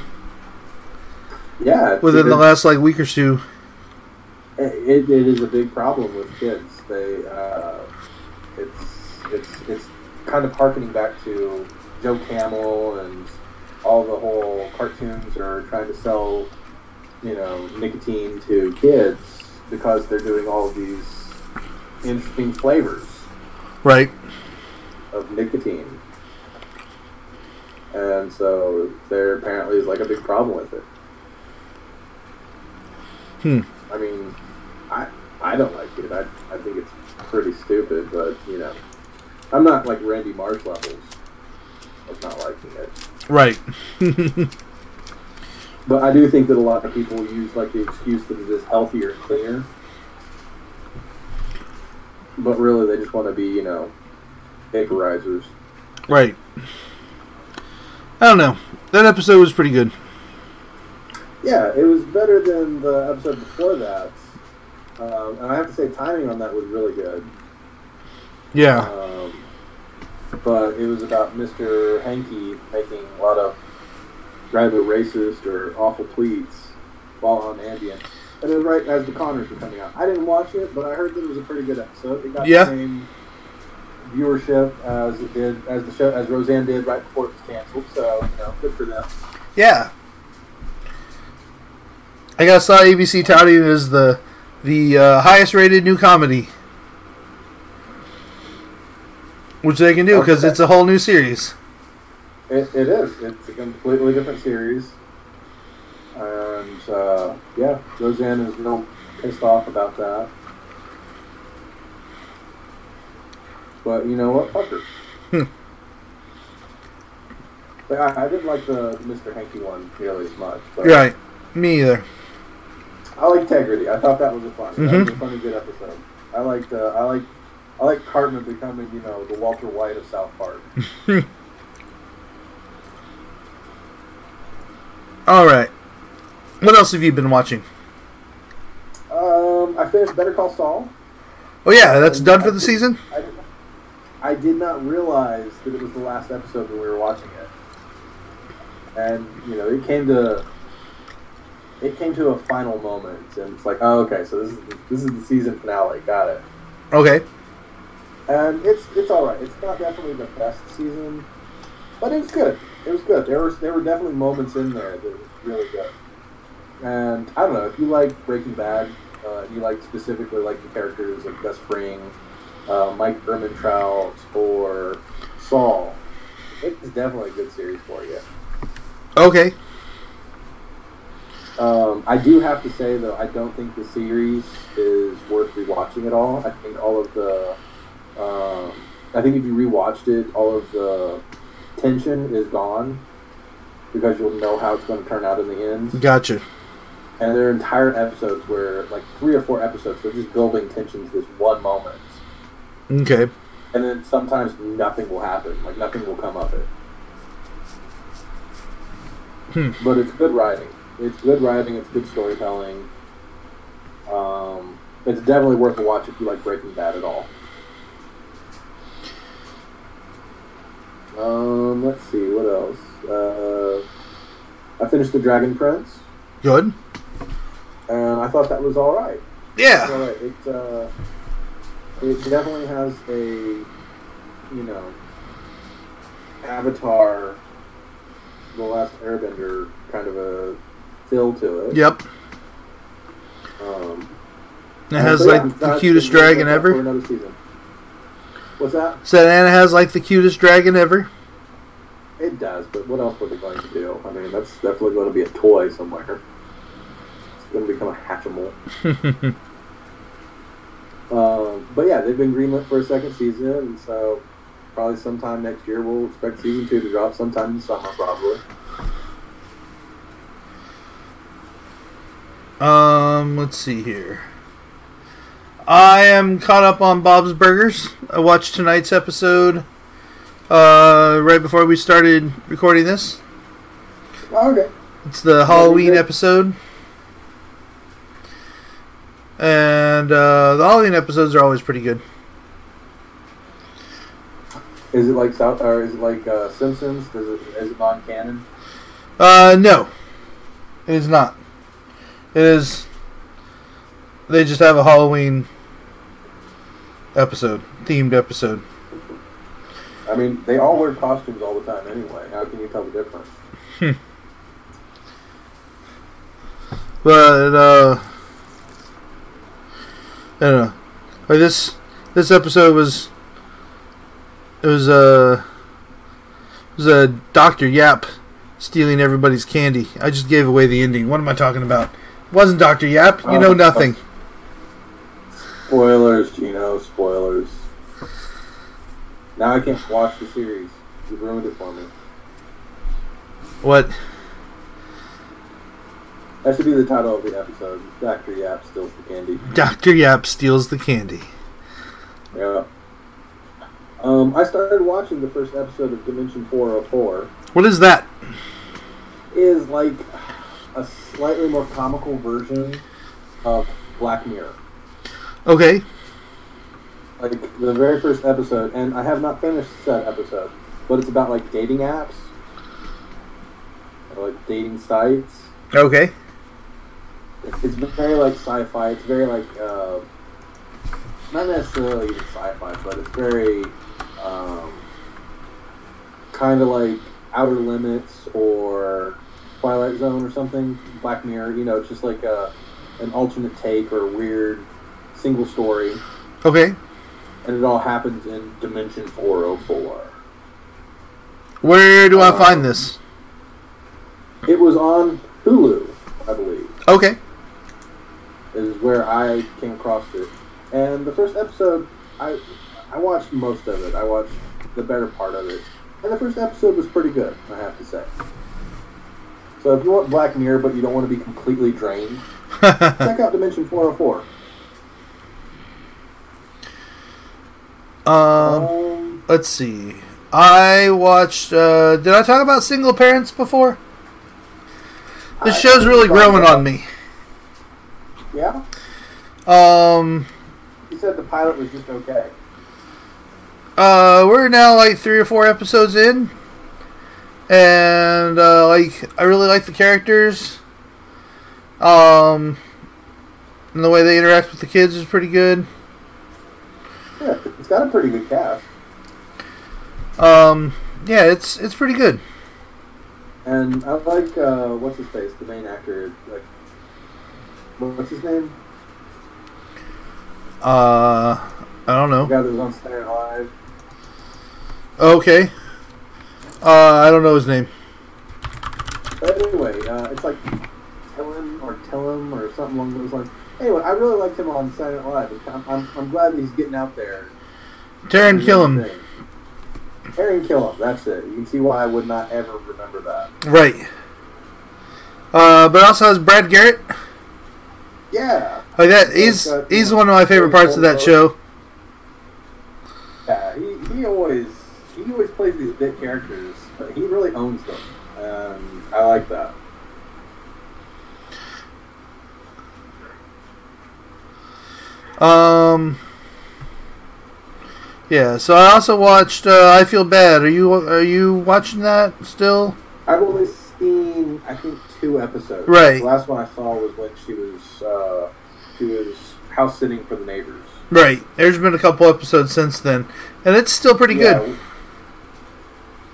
Yeah, within the last like week or two. It, it is a big problem with kids. They, uh, it's, it's, it's kind of harkening back to Joe Camel and all the whole cartoons are trying to sell, you know, nicotine to kids because they're doing all these interesting flavors Right. of nicotine. And so there apparently is like a big problem with it. Hmm. I mean, I I don't like it. I I think it's pretty stupid, but you know, I'm not like Randy Marsh levels of not liking it. Right. But I do think that a lot of people use like the excuse that it is healthier and cleaner. But really, they just want to be, you know, vaporizers. right. I don't know. That episode was pretty good. Yeah, it was better than the episode before that. Um, and I have to say, timing on that was really good. Yeah. Um, but it was about Mr. Hanky making a lot of rather racist or awful tweets while on Ambien. And it was right as the Connors were coming out. I didn't watch it, but I heard that it was a pretty good episode. It got Yeah. the same viewership as it did as the show as Roseanne did right before it was canceled. So you know, good for them. Yeah. I got saw ABC touting it as the the uh, highest rated new comedy, which they can do because Okay. it's a whole new series. It, it is. It's a completely different series. And uh, yeah, Roseanne is real pissed off about that. But you know what? Fuck her. Hmm. I, I didn't like the Mr. Hanky one nearly as much. But Right. Me either. I like Integrity. I thought that was a fun. That was a Mhm. funny, good episode. I liked. Uh, I like. I like Cartman becoming, you know, the Walter White of South Park. All right. What else have you been watching? Um, I finished Better Call Saul. Oh yeah, that's done for the season. I, did- I did not realize that it was the last episode when we were watching it, and you know, it came to it came to a final moment, and it's like, oh, okay, so this is the, this is the season finale. Got it. Okay. And it's it's all right. It's not definitely the best season, but it's good. It was good. There was there were definitely moments in there that was really good. And I don't know if you like Breaking Bad, uh, you like specifically like the characters of Gus Fring, uh, Mike Ehrmantraut, or Saul. It's definitely a good series for you. Okay. Um, I do have to say though, I don't think the series is worth rewatching at all. I think all of the, um, I think if you rewatched it, all of the tension is gone because you'll know how it's going to turn out in the end. Gotcha. And there are entire episodes where, like three or four episodes, they're just building tension to this one moment, Okay. and then sometimes nothing will happen. Like nothing will come of it. Hmm. But it's good writing. It's good writing. It's good storytelling. Um, it's definitely worth a watch if you like Breaking Bad at all. Um, let's see what else. Uh, I finished The Dragon Prince, Good. and I thought that was all right. Yeah. All right. It uh, it definitely has a you know Avatar, the Last Airbender kind of a feel to it. Yep. Um, It has So, yeah, like the cutest dragon for ever. What's that? Said Anna has like the cutest dragon ever. It does, but what else were they going to do? I mean, that's definitely going to be a toy somewhere. It's going to become a Hatchimal. Um, but yeah, they've been greenlit for a second season, and so probably sometime next year we'll expect season two to drop sometime in the summer, probably. Um, let's see here. I am caught up on Bob's Burgers. I watched tonight's episode uh, right before we started recording this. Oh, okay. It's the Halloween episode. And uh, the Halloween episodes are always pretty good. Is it like South, or is it like uh, Simpsons? Does it is it non-canon? Uh, no, it is not. It is. They just have a Halloween episode, themed episode. I mean, they all wear costumes all the time anyway. How can you tell the difference? But uh, I don't know. Like this, this episode was. It was uh, it was a Doctor Yap stealing everybody's candy. I just gave away the ending. What am I talking about? It wasn't Doctor Yap. You know Oh, nothing. Spoilers, Gino. Now I can't watch the series. You ruined it for me. What? That should be the title of the episode. Dr. Yap steals the candy. Doctor Yap steals the candy. Yeah. Um, I started watching the first episode of Dimension 404. What is that? Is like a slightly more comical version of Black Mirror. Okay. Like the very first episode, and I have not finished that episode, but it's about like dating apps, or like dating sites. Okay. It's very like sci-fi. It's very like uh, not necessarily even sci-fi, but it's very um, kind of like Outer Limits or Twilight Zone or something. Black Mirror. You know, it's just like a an alternate take or a weird single story, Okay. And it all happens in Dimension Four Hundred Four. Where do I Uh, find this? It was on Hulu, I believe. Okay. is where I came across it. And the first episode, I I watched most of it. I watched the better part of it. And the first episode was pretty good, I have to say. So if you want Black Mirror but you don't want to be completely drained, check out Dimension 404. Um, let's see. I watched. Uh, did I talk about single parents before? This I- show's really growing on me. Yeah? Um, You said the pilot was just okay. uh, we're now like three or four episodes in, and uh, like I really like the characters. Um, and the way they interact with the kids is pretty good. Yeah, it's got a pretty good cast. Um, yeah, it's it's pretty good. And I like, uh, what's his face, the main actor. Like, what's his name? Uh, I don't The know. guy that was on Saturday Night Live. Okay. Uh, I don't know his name. But anyway, uh, it's like Tillum or Tillum or something along those lines. Anyway, I really liked him on Saturday Night Live. I'm, I'm, I'm glad he's getting out there. Taran Killam. Aaron Killam, that's it. You can see why I would not ever remember that. Right. Uh, but also has Brad Garrett. Yeah, Like that, he's uh, he's one of my favorite parts of that show. yeah. He, he always he always plays these bit characters, but he really owns them, and I like that. Um. Yeah. So I also watched. Uh, I feel bad. Are you are you watching that still? I've only seen I think two episodes. Right. The last one I saw was when she was uh, she was house sitting for the neighbors. Right. There's been a couple episodes since then, and it's still pretty good.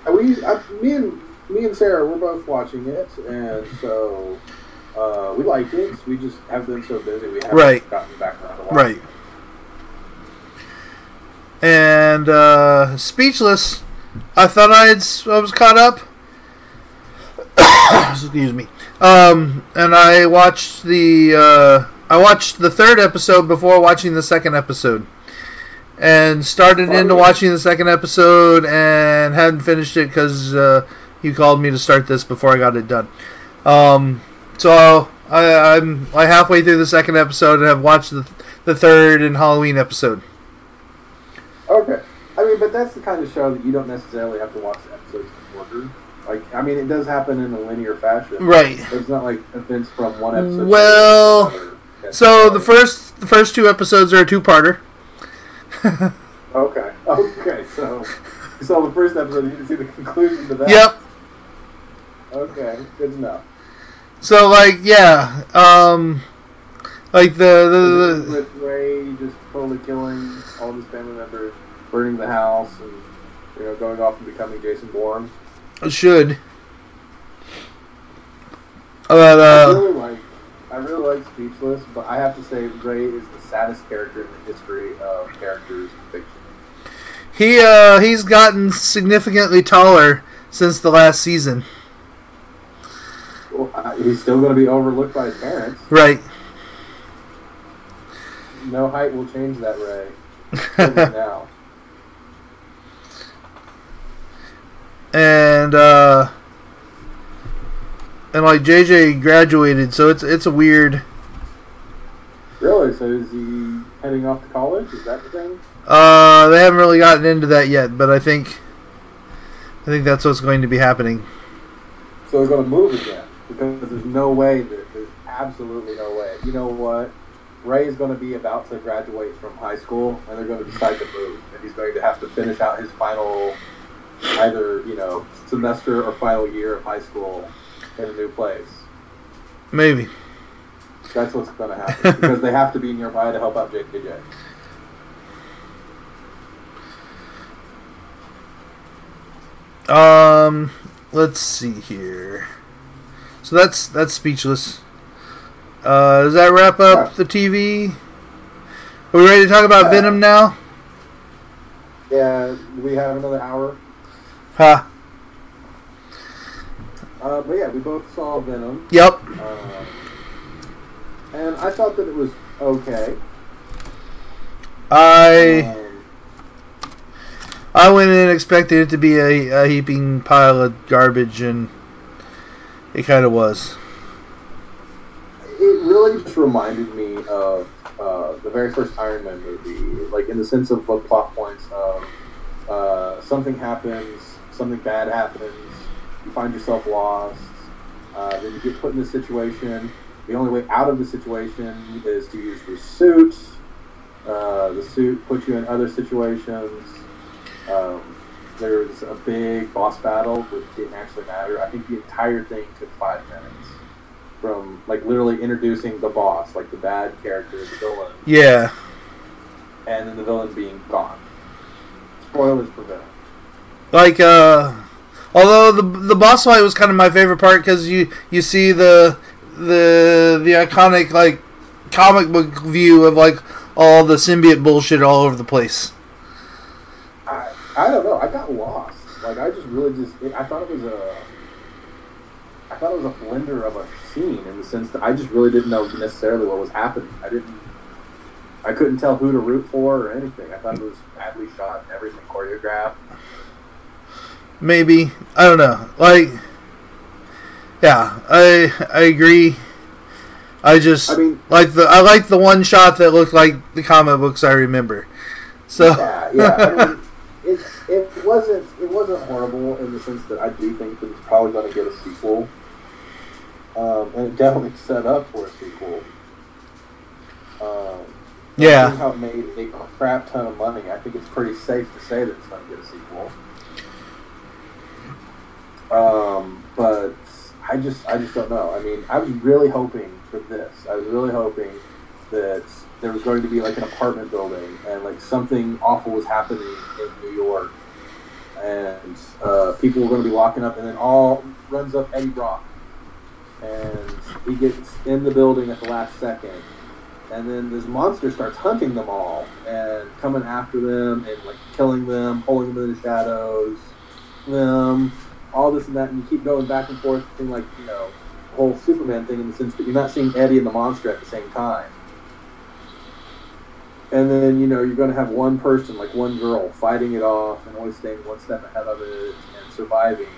Yeah, we, I, me and me and Sarah, we're both watching it, and so Uh, we liked it. We just have been so busy. We haven't Right. gotten back around. Right. And uh, Speechless, I thought I had I was caught up. Excuse me. Um, and I watched the uh, I watched the third episode before watching the second episode, and started into watching the second episode and hadn't finished it because uh, you called me to start this before I got it done. Um, so I, I'm like halfway through the second episode and have watched the the third and Halloween episode. Okay. I mean, but that's the kind of show that you don't necessarily have to watch the episodes in order. Like, I mean, it does happen in a linear fashion. Right. It's not like events from one episode. Well, So the first the first two episodes are a two parter. Okay. Okay. So, so the first episode, you didn't see the conclusion to that. Yep. Okay. Good enough. So like yeah, um, like the the, the with Ray just totally killing all of his family members, burning the house, and you know going off and becoming Jason Bourne. should. But I uh, really like, I really like Speechless, but I have to say Ray is the saddest character in the history of characters in fiction. he uh he's gotten significantly taller since the last season. He's still going to be overlooked by his parents. Right. No height will change that Ray. Now. and uh and like JJ graduated, so it's it's a weird. Really? So is he heading off to college? Is that the thing? Uh, they haven't really gotten into that yet, but I think I think that's what's going to be happening. So they're going to move again because there's no way that there's absolutely no way. You know what? Ray is going to be about to graduate from high school, and they're going to decide to move, and he's going to have to finish out his final, either you know, semester or final year of high school in a new place. Maybe. That's what's going to happen because they have to be nearby to help out JJ. Um, let's see here. So that's that's speechless. Uh, does that wrap up the TV? Are we ready to talk about Yeah. Venom now? Yeah, we have another hour. Ha. Uh, but yeah, we both saw Venom. Yep. Um, and I thought that it was okay. I Um, I went in expecting it to be a, a heaping pile of garbage, and it kind of was. it really just reminded me of uh, the very first Iron Man movie, like in the sense of plot points of uh, something happens, something bad happens, you find yourself lost, uh, then you get put in this situation. The only way out of the situation is to use the suit. Uh, the suit puts you in other situations. Um, there's a big boss battle, which didn't actually matter. I think the entire thing took five minutes from like literally introducing the boss, like the bad character, the villain, Yeah. and then the villain being gone. Spoilers for Venom. Like uh, although the the boss fight was kind of my favorite part because you you see the the the iconic like comic book view of like all the symbiote bullshit all over the place. I, I don't know. I got lost. Like I just it, I thought it was a I thought it was a blender of a scene in the sense that I just really didn't know necessarily what was happening. I didn't. I couldn't tell who to root for or anything. I thought it was badly shot and everything choreographed. Maybe I don't know. Like, yeah, I I agree. I just I mean, like the I like the one shot that looked like the comic books I remember. So yeah, yeah. I mean, it's it wasn't it wasn't horrible in the sense that I do think that it's probably going to get a sequel, um, and it definitely set up for a sequel. Um, Yeah. how it made a crap ton of money, I think it's pretty safe to say that it's going to get a sequel. Um, but I just I just don't know. I mean, I was really hoping for this. I was really hoping that there was going to be like an apartment building and like something awful was happening in New York, and uh, people were going to be locking up, and then all runs up Eddie Brock, and he gets in the building at the last second, and then this monster starts hunting them all and coming after them and like killing them, pulling them in the shadows, them, all this and that, and you keep going back and forth, thing like you know, whole Superman thing in the sense that you're not seeing Eddie and the monster at the same time. And then you know you're going to have one person, like one girl, fighting it off and always staying one step ahead of it and surviving.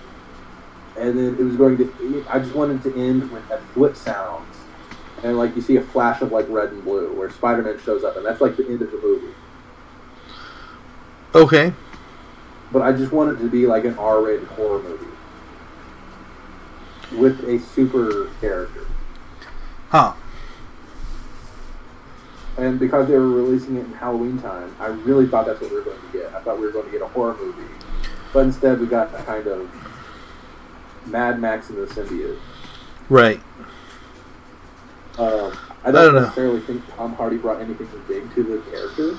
And then it was going to. I just wanted to end with a flip sounds, and like you see a flash of like red and blue where Spider-Man shows up, and that's like the end of the movie. Okay. But I just wanted it to be like an R-rated horror movie with a super character. Huh. And because they were releasing it in Halloween time, I really thought that's what we were going to get. I thought we were going to get a horror movie. But instead, we got a kind of Mad Max and the symbiote. Right. Um, I I don't, don't know. necessarily think Tom Hardy brought anything big to the character.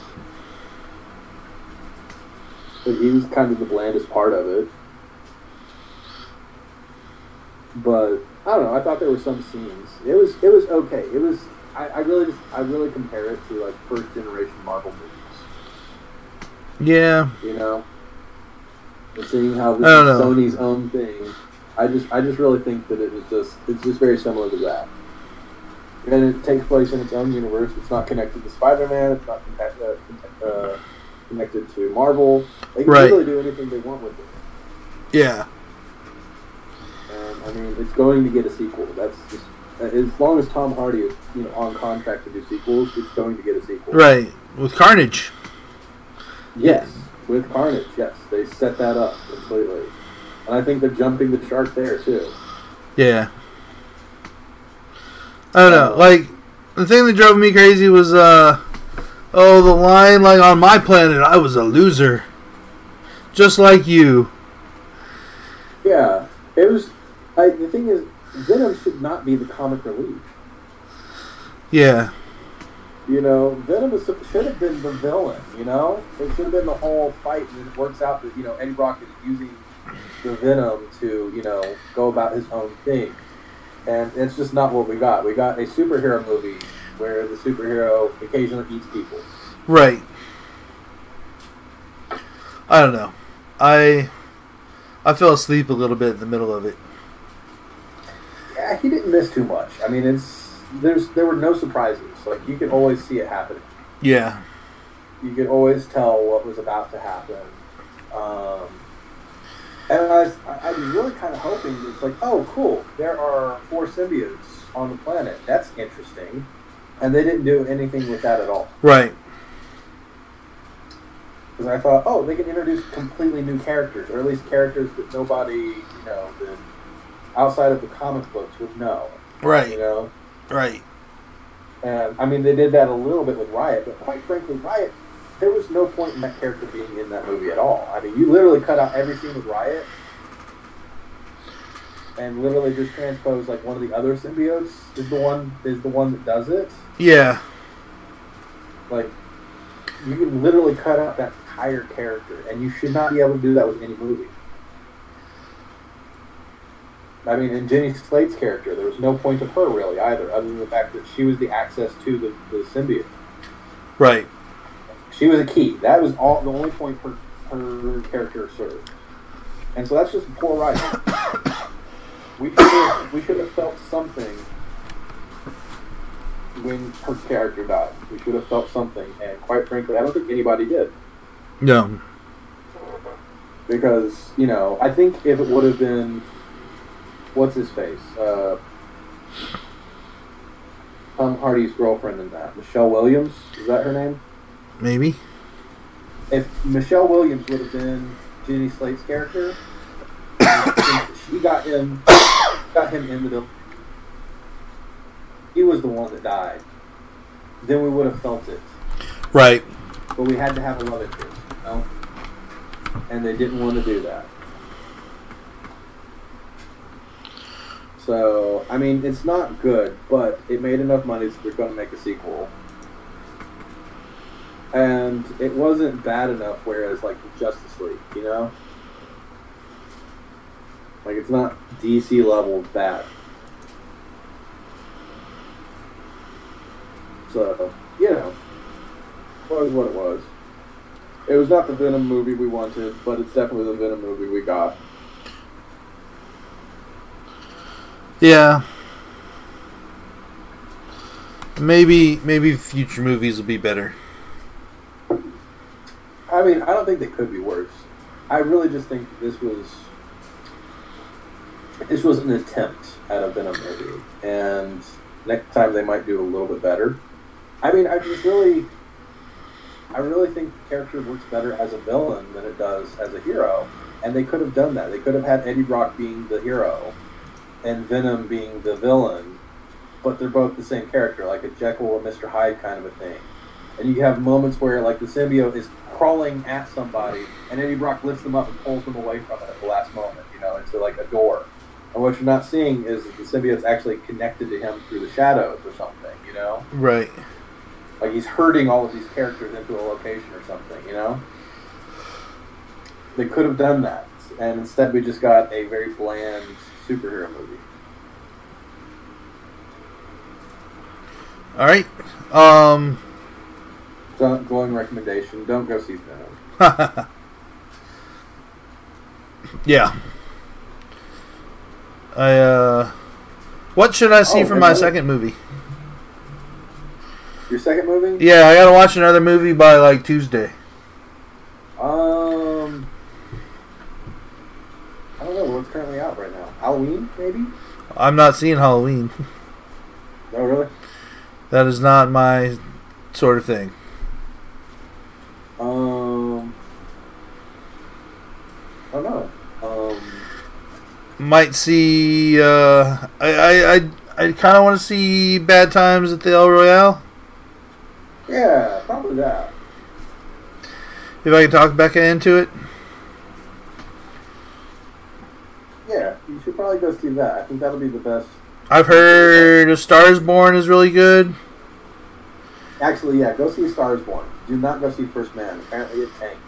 But he was kind of the blandest part of it. But I don't know. I thought there were some scenes. It was it was okay. It was I, I really just I really compare it to like first generation Marvel movies. Yeah. You know, and seeing how this is know. Sony's own thing. I just I just really think that it was just it's just very similar to that. And it takes place in its own universe. It's not connected to Spider-Man. It's not connect, uh, connect- uh, connected to Marvel. They can Right. really do anything they want with it. Yeah. And I mean, it's going to get a sequel. That's just as long as Tom Hardy is you know on contract to do sequels, it's going to get a sequel. Right. With Carnage. Yes, with Carnage. Yes, they set that up completely, and I think they're jumping the shark there too. Yeah. I don't know. Like the thing that drove me crazy was uh oh the line like on my planet I was a loser. Just like you. Yeah, it was. I, the thing is, Venom should not be the comic relief. Yeah. You know, Venom is, should have been the villain. You know, it should have been the whole fight, and it works out that you know Eddie Brock is using the Venom to you know go about his own thing, and it's just not what we got. We got a superhero movie where the superhero occasionally eats people. Right. I don't know. I I fell asleep a little bit in the middle of it. Yeah, he didn't miss too much. I mean, it's there's there were no surprises. Like you could always see it happening. Yeah. you could always tell what was about to happen. Um, and I was, I I was really kind of hoping it's like, oh, cool, there are four symbiotes on the planet. That's interesting. And they didn't do anything with that at all. Right. Because I thought, oh, they can introduce completely new characters, or at least characters that nobody, you know, that outside of the comic books would know. Right. You Right. know, Right. And I mean, they did that a little bit with Riot, but quite frankly, Riot, there was no point in that character being in that movie at all. I mean, you literally cut out every scene with Riot and literally just transpose like one of the other symbiotes is the one is the one that does it. Yeah. Like, you can literally cut out that entire character, and you should not be able to do that with any movie. I mean, in Jenny Slate's character, there was no point of her really either, other than the fact that she was the access to the, the symbiote. Right. She was a key. That was all the only point her, her character served. And so that's just poor writing. We should have, we should have felt something when her character died. We should have felt something, and quite frankly, I don't think anybody did. No. Because, you know, I think if it would have been what's his face? Uh, Tom Hardy's girlfriend in that. Michelle Williams, is that her name? Maybe. if Michelle Williams would have been Jenny Slate's character, she got him got him in the. He was the one that died. Then we would have felt it. Right. But we had to have a love interest, you know? And they didn't want to do that. So, I mean, it's not good, but it made enough money so they're going to make a sequel. And it wasn't bad enough, whereas, like, Justice League, you know? Like, it's not DC level bad. So, you know, was what it was. It was not the Venom movie we wanted, but it's definitely the Venom movie we got. Yeah. Maybe maybe future movies will be better. I mean, I don't think they could be worse. I really just think this was this was an attempt at a Venom movie, and next time they might do a little bit better. I mean, I just really, I really think the character works better as a villain than it does as a hero, and they could have done that. They could have had Eddie Brock being the hero, and Venom being the villain, but they're both the same character, like a Jekyll and Mister Hyde kind of a thing. And you have moments where, like, the symbiote is crawling at somebody, and Eddie Brock lifts them up and pulls them away from it at the last moment, you know, into like a door. And what you're not seeing is that the symbiote's actually connected to him through the shadows or something, you know? Right. Like he's herding all of these characters into a location or something, you know? They could have done that. And instead we just got a very bland superhero movie. All right. Um. So, glowing recommendation: don't go see Venom. yeah. I uh. What should I see Oh, for my another- second movie? Your second movie? Yeah, I gotta watch another movie by like Tuesday. Um, I don't know what's currently out right now. Halloween, maybe? I'm not seeing Halloween. Oh, really? That is not my sort of thing. Um, I don't know. Um, Might see. Uh, I I I, I kind of want to see Bad Times at the El Royale. yeah, probably that. If I can talk Becca into it. Yeah, should probably go see that. I think that'll be the best. I've heard A Star Is Born is really good. Actually, yeah, go see Stars Born. Do not go see First Man. Apparently, it tanked.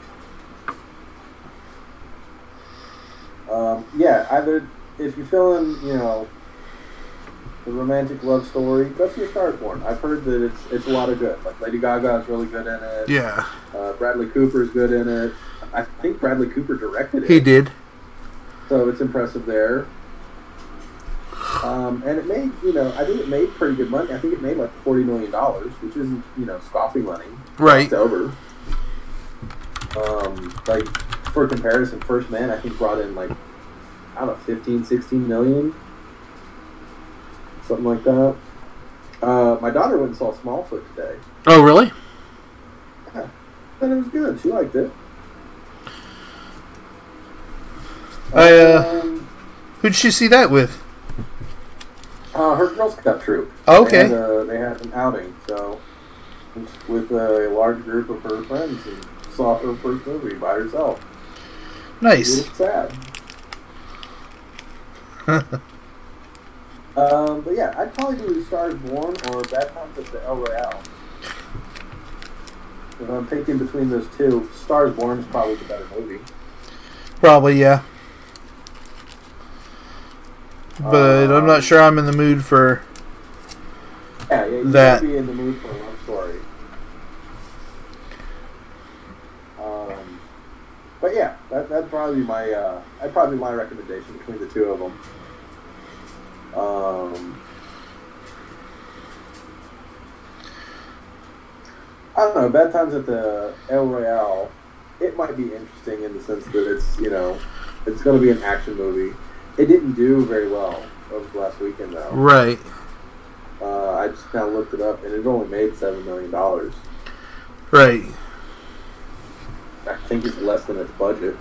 Um, yeah, either if you're feeling, you know, the romantic love story, go see A Star Is Born. I've heard that it's it's a lot of good. Like Lady Gaga is really good in it. Yeah, Uh, Bradley Cooper is good in it. I think Bradley Cooper directed it. he did. So it's impressive there. Um, and it made, you know, I think it made pretty good money. I think it made like forty million dollars, which isn't, you know, scoffing money. Right. It's over. Um, like for comparison, First Man I think brought in like I don't know, 15, 16 million, something like that. Uh, my daughter went and saw Smallfoot today, Oh, really? Yeah, and it was good. She liked it. I, uh, Who'd she see that with? Uh, her Girl Scout troop. Okay. They had, uh, they had an outing, so with a large group of her friends, and saw her first movie by herself. It Nice. was sad. um, but yeah, I'd probably do Stars Born or Bad Times at the El Royale. If I'm picking between those two, Stars Born is probably the better movie. Probably, yeah. But I'm Um, not sure I'm in the mood for. Yeah, yeah, you That- be in the mood for a love story. Um, but yeah, that that'd probably be my uh, that'd probably be my recommendation between the two of them. Um, I don't know. Bad Times at the El Royale. It might be interesting in the sense that it's you know it's going to be an action movie. It didn't do very well over the last weekend though. Right. Uh, I just kind of looked it up, and it only made seven million dollars. Right. I think it's less than its budget.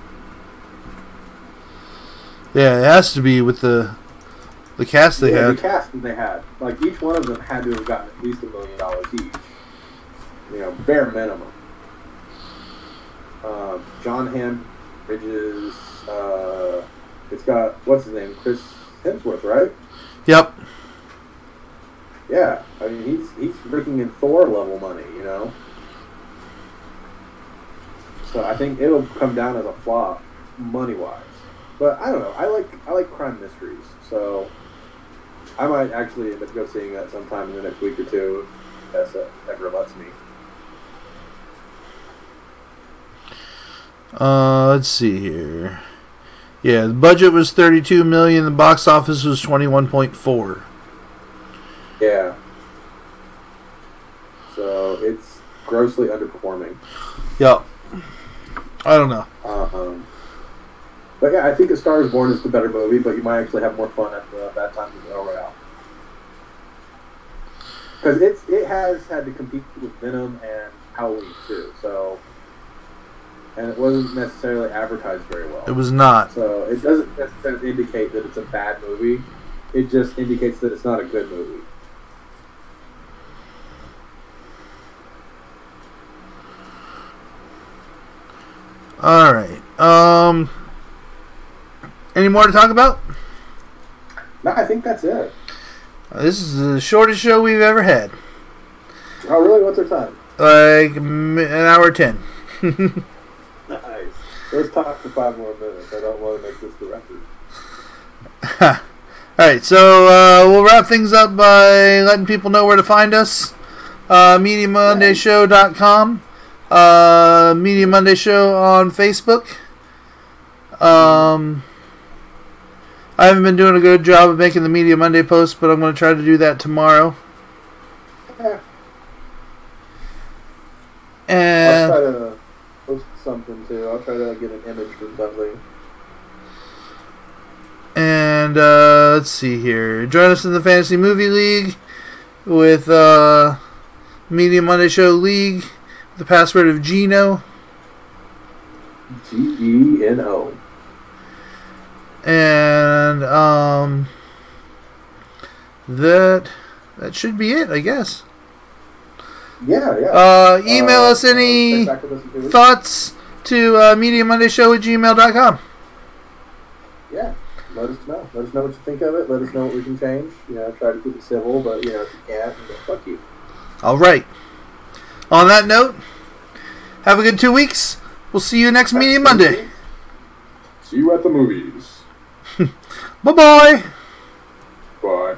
Yeah, it has to be with the the cast they yeah, had. the cast that they had, like each one of them had to have gotten at least a million dollars each. You know, bare minimum. Uh, Jon Hamm Bridges. Uh, it's got what's his name, Chris Hemsworth, right? Yep. Yeah, I mean he's he's freaking in Thor level money, you know. So I think it'll come down as a flop, money wise. But I don't know. I like I like crime mysteries, so I might actually end up go seeing that sometime in the next week or two. If that's uh, ever lets me. Uh, let's see here. Yeah, the budget was 32 million. The box office was 21.4. Yeah. So it's grossly underperforming. Yep. I don't know. Uh, um, but yeah, I think A Star Is Born is the better movie, but you might actually have more fun at the Bad Times at the El Royale. Because it's it has had to compete with Venom and Halloween too, so and it wasn't necessarily advertised very well. It was not. So it doesn't necessarily indicate that it's a bad movie. It just indicates that it's not a good movie. All right. Um. Any more to talk about? No, I think that's it. Uh, This is the shortest show we've ever had. Oh, really? What's our time? Like an hour ten. Let's talk for five more minutes. I don't want to make this the record. All right, so uh, we'll wrap things up by letting people know where to find us. Uh, MediaMondayShow.com. Uh, Media Monday Show on Facebook. Um, I haven't been doing a good job of making the Media Monday post, but I'm going to try to do that tomorrow. And try to post something too. I'll try to get an image from something. And uh, let's see here. Join us in the Fantasy Movie League with uh, Media Monday Show League. The password of Geno. G E N O. And um, that that should be it, I guess. Yeah, yeah. Uh, email Uh, us any check back with us two weeks. thoughts to uh, MediaMondayShow at gmail.com. Yeah. Let us know. Let us know what you think of it. Let us know what we can change. You know, try to keep it civil, but you know, if you can't, then fuck you. All right. On that note, have a good two weeks. We'll see you next Media Monday. See you at the movies. Bye bye. Bye.